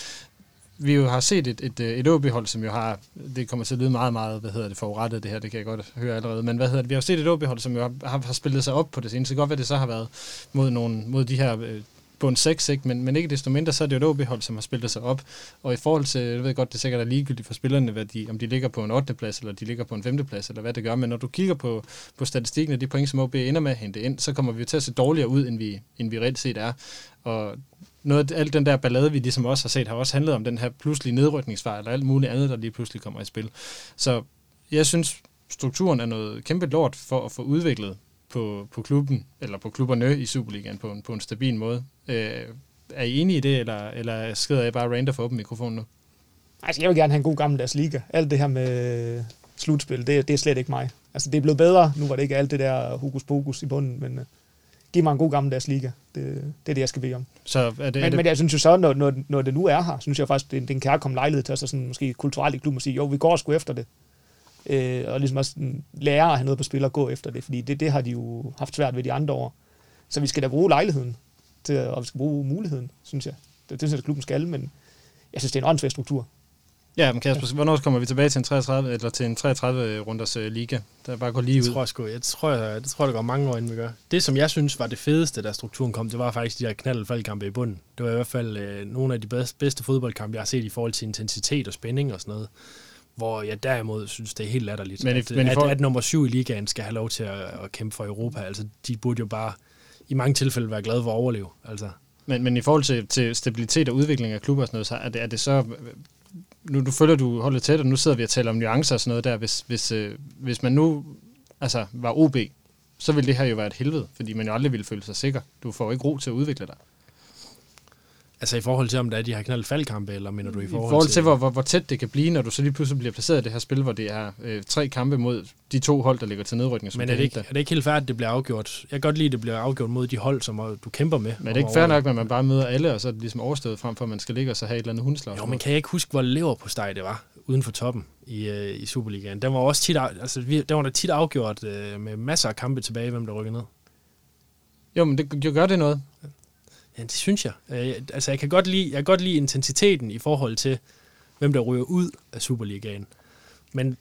vi jo har set et, et, et OB-hold, som jo har, det kommer til at lyde meget, meget, hvad hedder det, forurettet det her, det kan jeg godt høre allerede, men hvad hedder det, vi har set et OB-hold, som jo har, har spillet sig op på det seneste, så godt hvad det så har været mod, nogle, mod de her øh, bund 6, ikke? Men, men ikke desto mindre, så er det jo et OB-hold, som har spillet sig op. Og i forhold til, jeg ved godt, det er sikkert er ligegyldigt for spillerne, hvad de, om de ligger på en 8. plads, eller de ligger på en 5. plads, eller hvad det gør. Men når du kigger på, på statistikken og de point, som OB ender med at hente ind, så kommer vi til at se dårligere ud, end vi, end vi reelt set er. Og noget af alt den der ballade, vi ligesom også har set, har også handlet om den her pludselige nedrykningsfejl, eller alt muligt andet, der lige pludselig kommer i spil. Så jeg synes, strukturen er noget kæmpe lort for at få udviklet på, på klubben, eller på klubberne i Superligaen på en, på en stabil måde. Øh, er I enige i det, eller, eller skrider jeg bare random for åben mikrofon nu?
Altså, jeg vil gerne have en god gammeldags liga. Alt det her med slutspil, det, det er slet ikke mig. Altså, det er blevet bedre. Nu var det ikke alt det der hokus pokus i bunden, men uh, giv mig en god gammeldags liga. Det, det er det, jeg skal bede om.
Så er det,
men,
er det...
men jeg synes jo så, når, når, når det nu er her, synes jeg faktisk, det, det er en kærkommen lejlighed til at så sådan, måske kulturelt i klubben og sige, jo, vi går sgu efter det øh, og ligesom også lære at have noget på spil og gå efter det, fordi det, det har de jo haft svært ved de andre år. Så vi skal da bruge lejligheden, til, og vi skal bruge muligheden, synes jeg. Det, det synes jeg, klubben skal, men jeg synes, det er en åndssvær struktur.
Ja, men Kasper, ja. hvornår kommer vi tilbage til en 33 eller til en 33 runders uh, liga, der bare går lige ud?
Jeg tror, sgu, jeg tror, jeg, det tror, det går mange år, inden vi gør. Det, som jeg synes var det fedeste, da strukturen kom, det var faktisk de her knald i bunden. Det var i hvert fald øh, nogle af de bedste, bedste fodboldkampe, jeg har set i forhold til intensitet og spænding og sådan noget. Hvor jeg derimod synes, det er helt latterligt, men, at, men at, for... at nummer syv i ligaen skal have lov til at, at kæmpe for Europa. Altså, de burde jo bare i mange tilfælde være glade for at overleve. Altså.
Men, men i forhold til, til stabilitet og udvikling af klubber og sådan noget, så er det, er det så... Nu, nu følger du holdet tæt, og nu sidder vi og taler om nuancer og sådan noget der. Hvis, hvis, øh, hvis man nu altså, var OB, så ville det her jo være et helvede, fordi man jo aldrig ville føle sig sikker. Du får ikke ro til at udvikle dig.
Altså i forhold til, om der er de har knaldet faldkampe, eller mener du i forhold,
I forhold til, til hvor, hvor, hvor tæt det kan blive, når du så lige pludselig bliver placeret i det her spil, hvor det er øh, tre kampe mod de to hold, der ligger til nedrykning.
Men er det, ikke, er det ikke helt færdigt, at det bliver afgjort? Jeg kan godt lide, at det bliver afgjort mod de hold, som du kæmper med.
Men er det ikke fair nok, at man bare møder alle, og så er det ligesom overstået frem for, at man skal ligge og så have et eller andet hundslag?
Jo, men kan jeg ikke huske, hvor lever på steg det var? uden for toppen i, øh, i Superligaen. Den var også tit, altså, vi, den var da tit afgjort øh, med masser af kampe tilbage, hvem der rykker ned.
Jo, men det, det gør det noget.
Ja, det synes jeg. Øh, altså, jeg kan, godt lide, jeg kan godt lide intensiteten i forhold til, hvem der ryger ud af Superligaen. Men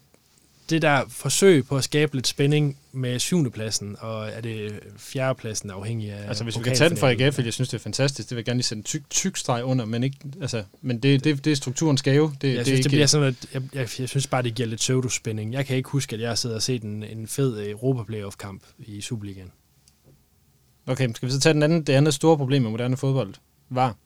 det der forsøg på at skabe lidt spænding med syvende pladsen, og er det fjerde pladsen afhængig af
Altså, hvis vi kan tage den fra? AGF, fordi jeg synes, det er fantastisk, det vil jeg gerne lige sætte en tyk, tyk streg under, men, ikke, altså, men det, det, det er strukturen skæve. Det,
Jeg
det
synes,
er
det
ikke,
bliver sådan, at jeg, jeg, jeg synes bare, det giver lidt pseudospænding. Jeg kan ikke huske, at jeg har siddet og set en, en fed øh, Europa Playoff-kamp i Superligaen.
Okay, skal vi så tage den anden, det andet store problem med moderne fodbold? Var.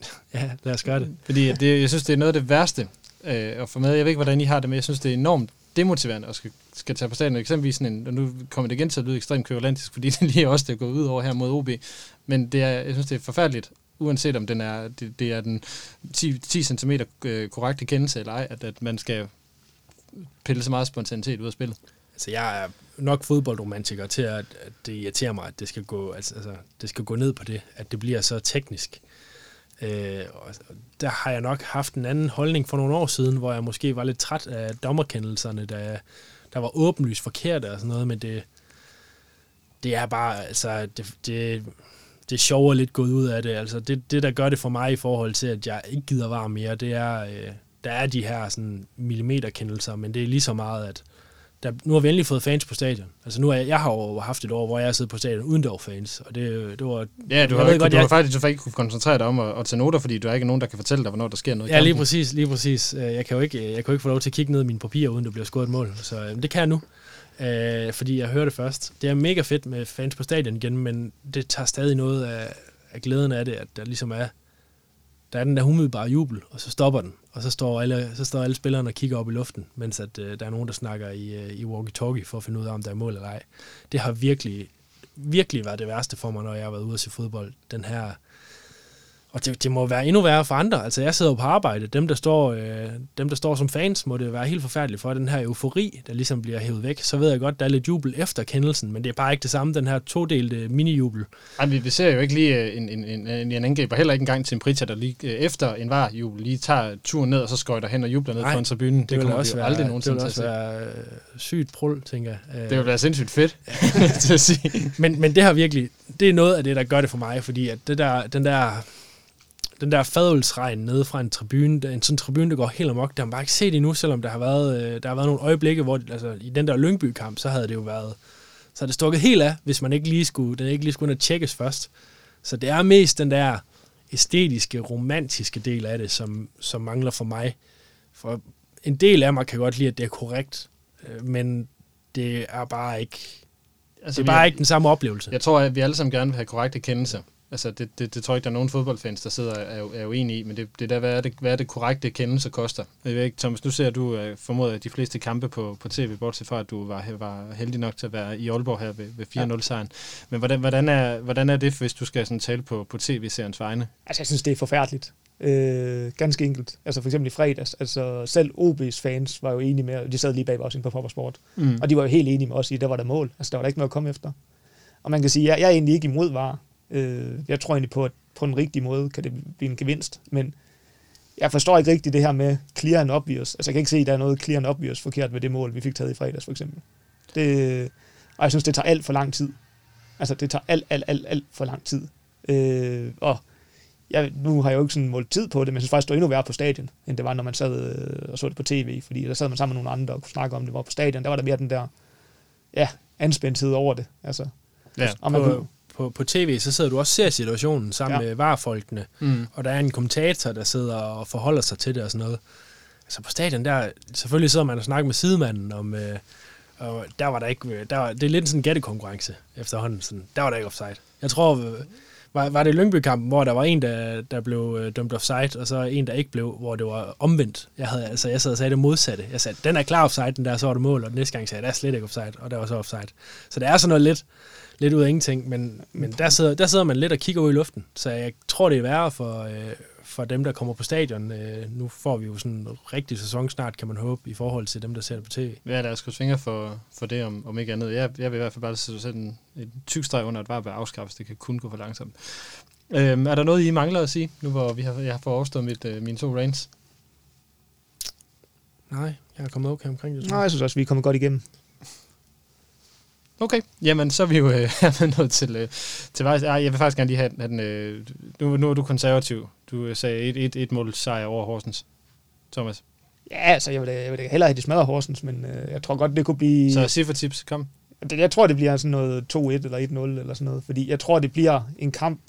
[LAUGHS]
Ja, lad os gøre det.
Fordi det, jeg synes, det er noget af det værste øh, at få med. Jeg ved ikke, hvordan I har det med. Jeg synes, det er enormt demotiverende at skal, skal tage på stadion. Eksempelvis sådan en, og nu kommer det igen til at lyde ekstremt køvalantisk, fordi [LAUGHS] det lige er også det er gået ud over her mod OB. Men det er, jeg synes, det er forfærdeligt, uanset om den er, det, det er den 10, 10 cm korrekte kendelse eller ej, at, at man skal pille så meget spontanitet ud af spillet.
Altså, jeg er nok fodboldromantiker til, at, at det irriterer mig, at det skal, gå, altså, altså, det skal gå ned på det, at det bliver så teknisk. Øh, og der har jeg nok haft en anden holdning for nogle år siden, hvor jeg måske var lidt træt af dommerkendelserne, der, der var åbenlyst forkerte og sådan noget, men det, det er bare, altså, det, det, det er sjovere lidt gået ud af det. Altså, det, det, der gør det for mig i forhold til, at jeg ikke gider var mere, det er, øh, der er de her sådan, millimeterkendelser, men det er lige så meget, at der, nu har vi endelig fået fans på stadion. Altså nu er jeg, jeg har jo haft et år, hvor jeg har siddet på stadion uden var fans, og det, det var...
Ja, du har, ikke,
godt,
du har
jeg-
faktisk du har ikke kunne koncentrere dig om at, at tage noter, fordi der er ikke nogen, der kan fortælle dig, hvornår der sker noget.
Ja, lige præcis, lige præcis. Øh, Jeg kan jo ikke, jeg kan jo ikke få lov til at kigge ned i mine papirer, uden der bliver scoret et mål. Så øh, det kan jeg nu, øh, fordi jeg hører det først. Det er mega fedt med fans på stadion igen, men det tager stadig noget af, af glæden af det, at der ligesom er, der er den der umiddelbare jubel, og så stopper den. Og så står alle, så står alle spillerne og kigger op i luften, mens at, øh, der er nogen, der snakker i, øh, i walkie-talkie for at finde ud af, om der er mål eller ej. Det har virkelig, virkelig været det værste for mig, når jeg har været ude at se fodbold. Den her og det, det må være endnu værre for andre. Altså, jeg sidder jo på arbejde. Dem der, står, øh, dem, der står som fans, må det være helt forfærdeligt for den her eufori, der ligesom bliver hævet væk. Så ved jeg godt, der er lidt jubel efter kendelsen, men det er bare ikke det samme, den her todelte mini-jubel.
Ej, vi, vi ser jo ikke lige øh, en, en, en, en, angriber, heller ikke engang til en Pritja, der lige øh, efter en var jubel lige tager turen ned, og så skøjter hen og jubler ned
Nej,
på en tribune. Det, det kommer
også
vi jo
være,
aldrig
det
nogensinde
vil
til at
også være sygt prul, tænker jeg.
Det vil være sindssygt fedt, [LAUGHS] til at sige.
men, men det har virkelig, det er noget af det, der gør det for mig, fordi at det der, den der, den der fadølsregn nede fra en tribune, der- en sådan tribune, der går helt amok, der har man bare ikke set endnu, selvom der har været, øh, der har været nogle øjeblikke, hvor altså, i den der Lyngby-kamp, så havde det jo været, så det stukket helt af, hvis man ikke lige skulle, den ikke lige skulle og tjekkes først. Så det er mest den der æstetiske, romantiske del af det, som, som mangler for mig. For en del af mig kan godt lide, at det er korrekt, øh, men det er bare ikke,
Altså,
det er bare ikke den samme oplevelse.
Jeg tror, at vi alle sammen gerne vil have korrekte kendelser. Altså, det, det, det tror jeg ikke, der er nogen fodboldfans, der sidder og er, er uenige i, men det, det er der, hvad er det, hvad er det korrekte kendelse koster. Jeg ved ikke, Thomas, nu ser du uh, formodet de fleste kampe på, på tv, bortset fra, at du var, var heldig nok til at være i Aalborg her ved, ved 4-0-sejren. Men hvordan, hvordan, er, hvordan er det, hvis du skal sådan tale på, på tv-seriens vegne?
Altså, jeg synes, det er forfærdeligt. Øh, ganske enkelt. Altså, for eksempel i fredags. Altså, selv OB's fans var jo enige med, de sad lige bag inde på Poppersport,
Mm.
og de var jo helt enige med os i, at der var der mål. Altså, der var der ikke noget at komme efter. Og man kan sige, jeg, jeg er egentlig ikke imod var. Øh, jeg tror egentlig på, at på en rigtig måde kan det blive en gevinst, men jeg forstår ikke rigtigt det her med clear and obvious. Altså, jeg kan ikke se, at der er noget clear and obvious forkert ved det mål, vi fik taget i fredags, for eksempel. Det, og jeg synes, det tager alt for lang tid. Altså, det tager alt, alt, alt, alt for lang tid. Øh, og jeg, nu har jeg jo ikke sådan målt tid på det, men jeg synes faktisk, det var endnu værre på stadion, end det var, når man sad øh, og så det på tv, fordi der sad man sammen med nogle andre og kunne snakke om det, hvor på stadion, der var der mere den der, ja, anspændthed over det. Altså,
Ja.
og man
på,
kunne,
på, på tv, så sidder du også og ser situationen sammen
Ja.
med varefolkene,
Mm.
og der er en kommentator, der sidder og forholder sig til det og sådan noget. Altså på stadion, der selvfølgelig sidder man og snakker med sidemanden om, øh, og der var der ikke, øh, der var, det er lidt sådan en gættekonkurrence efterhånden, sådan, der var der ikke offside. Jeg tror, øh, var, var det Lyngby-kampen, hvor der var en, der, der blev øh, dømt offside, og så en, der ikke blev, hvor det var omvendt. Jeg, havde, altså, jeg sad og sagde det modsatte. Jeg sagde, den er klar offside, den der, så var det mål, og den næste gang sagde jeg, der er slet ikke offside, og der var så offside. Så det er sådan noget lidt, lidt ud af ingenting, men, men der, sidder, der sidder man lidt og kigger ud i luften, så jeg tror, det er værre for, øh, for dem, der kommer på stadion. Øh, nu får vi jo sådan en rigtig sæson snart, kan man håbe, i forhold til dem, der ser det på tv.
Ja, lad os krydse fingre for, for det, om, om ikke andet. Jeg, jeg vil i hvert fald bare sætte en, en tyk streg under, at var bør afskaffes. Det kan kun gå for langsomt. Øhm, er der noget, I mangler at sige, nu hvor vi har, jeg har fået overstået mit, øh, mine to reigns?
Nej, jeg er kommet okay omkring det. tror
nej,
jeg.
jeg synes også, vi er kommet godt igennem.
Okay, jamen så er vi jo øh, [LAUGHS] nået til, øh, til vejs. Ej, jeg vil faktisk gerne lige have, have den... Øh, nu, nu er du konservativ. Du øh, sagde et, et, et mål sejr over Horsens. Thomas.
Ja, altså, jeg vil, jeg vil hellere have de smadret Horsens, men øh, jeg tror godt, det kunne blive...
Så ciffertips, kom.
Jeg tror, det bliver sådan noget 2-1 eller 1-0 eller sådan noget, fordi jeg tror, det bliver en kamp.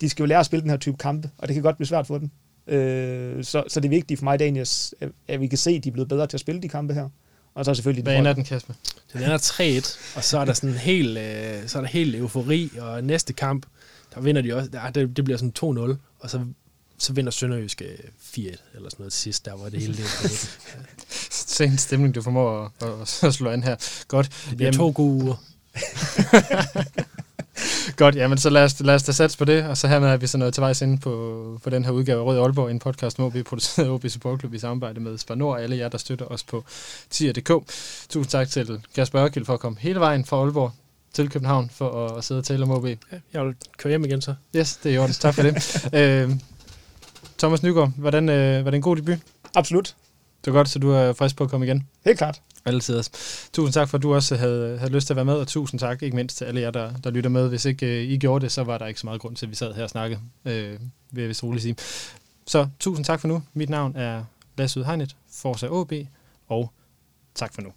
De skal jo lære at spille den her type kampe, og det kan godt blive svært for dem. Øh, så, så det er vigtigt for mig, Daniels, at, at vi kan se, at de er blevet bedre til at spille de kampe her. Og så selvfølgelig...
Hvad ender den, Kasper?
Den ender 3-1, og så er der sådan en helt, øh, så er der helt eufori, og næste kamp, der vinder de også, der, det, det bliver sådan 2-0, og så, så vinder Sønderjysk øh, 4-1, eller sådan noget til sidst, der var det hele det. [LAUGHS]
Se en stemning, du formår at, at, at slå an her. Godt.
Det bliver to gode uger. [LAUGHS]
Godt, jamen så lad os, lad os da satse på det, og så hermed er vi så nået til vejs inde på, på den her udgave af Rød Aalborg, en podcast om OB, produceret OB Support Club i samarbejde med Spar Nord og alle jer, der støtter os på tier.dk. Tusind tak til Kasper Ørkild for at komme hele vejen fra Aalborg til København for at, at sidde og tale om OB.
Jeg vil køre hjem igen så.
Yes, det er i orden. Tak for det. [LAUGHS] øh, Thomas Nygaard, hvordan, øh, var det en god debut?
Absolut.
Det var godt, så du er frisk på at komme igen.
Helt klart.
Altid også. Tusind tak for, at du også havde, havde lyst til at være med, og tusind tak ikke mindst til alle jer, der, der lytter med. Hvis ikke uh, I gjorde det, så var der ikke så meget grund til, at vi sad her og snakkede, øh, vil jeg vist roligt sige. Så tusind tak for nu. Mit navn er Lasse Udhegnet, Forza AB, og tak for nu.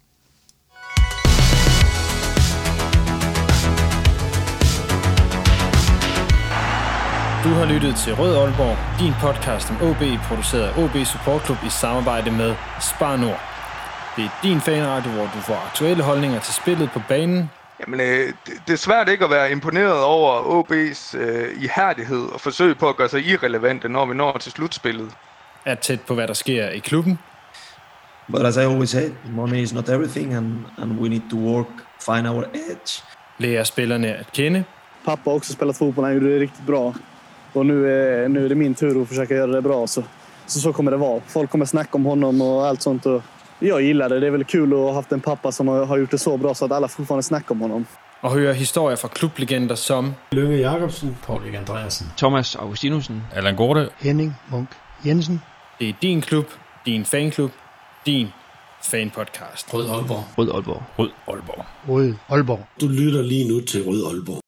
Du har lyttet til Rød Aalborg, din podcast om OB, produceret af OB Support Club i samarbejde med Spar Nord. Det er din fanradio, hvor du får aktuelle holdninger til spillet på banen,
Jamen, øh, det, er svært ikke at være imponeret over OB's øh, ihærdighed og forsøg på at gøre sig irrelevante, når vi når til slutspillet.
er tæt på, hvad der sker i klubben,
But as I always say, money is not everything, and, and we need to work, find our edge.
lærer spillerne at kende,
Pappa har också spelat fotboll, han gjorde det riktigt bra. Och nu är, nu är det min tur att försöka göra det bra. Så, så, så kommer det vara. Folk kommer snacka om honom och allt sånt. Och jag gillar det. Det är väl kul att ha haft en pappa som har, gjort det så bra så att alla fortfarande snackar om honom.
og høre historier fra klublegender som
Lønge Jacobsen,
Paul Andreasen.
Thomas Augustinusen.
Allan Gorte.
Henning Munk Jensen.
Det er din klub, din fanklub, din fanpodcast.
Rød Aalborg.
Rød Aalborg.
Rød Aalborg.
Rød Aalborg.
du lytter lige nu til Rød Aalborg.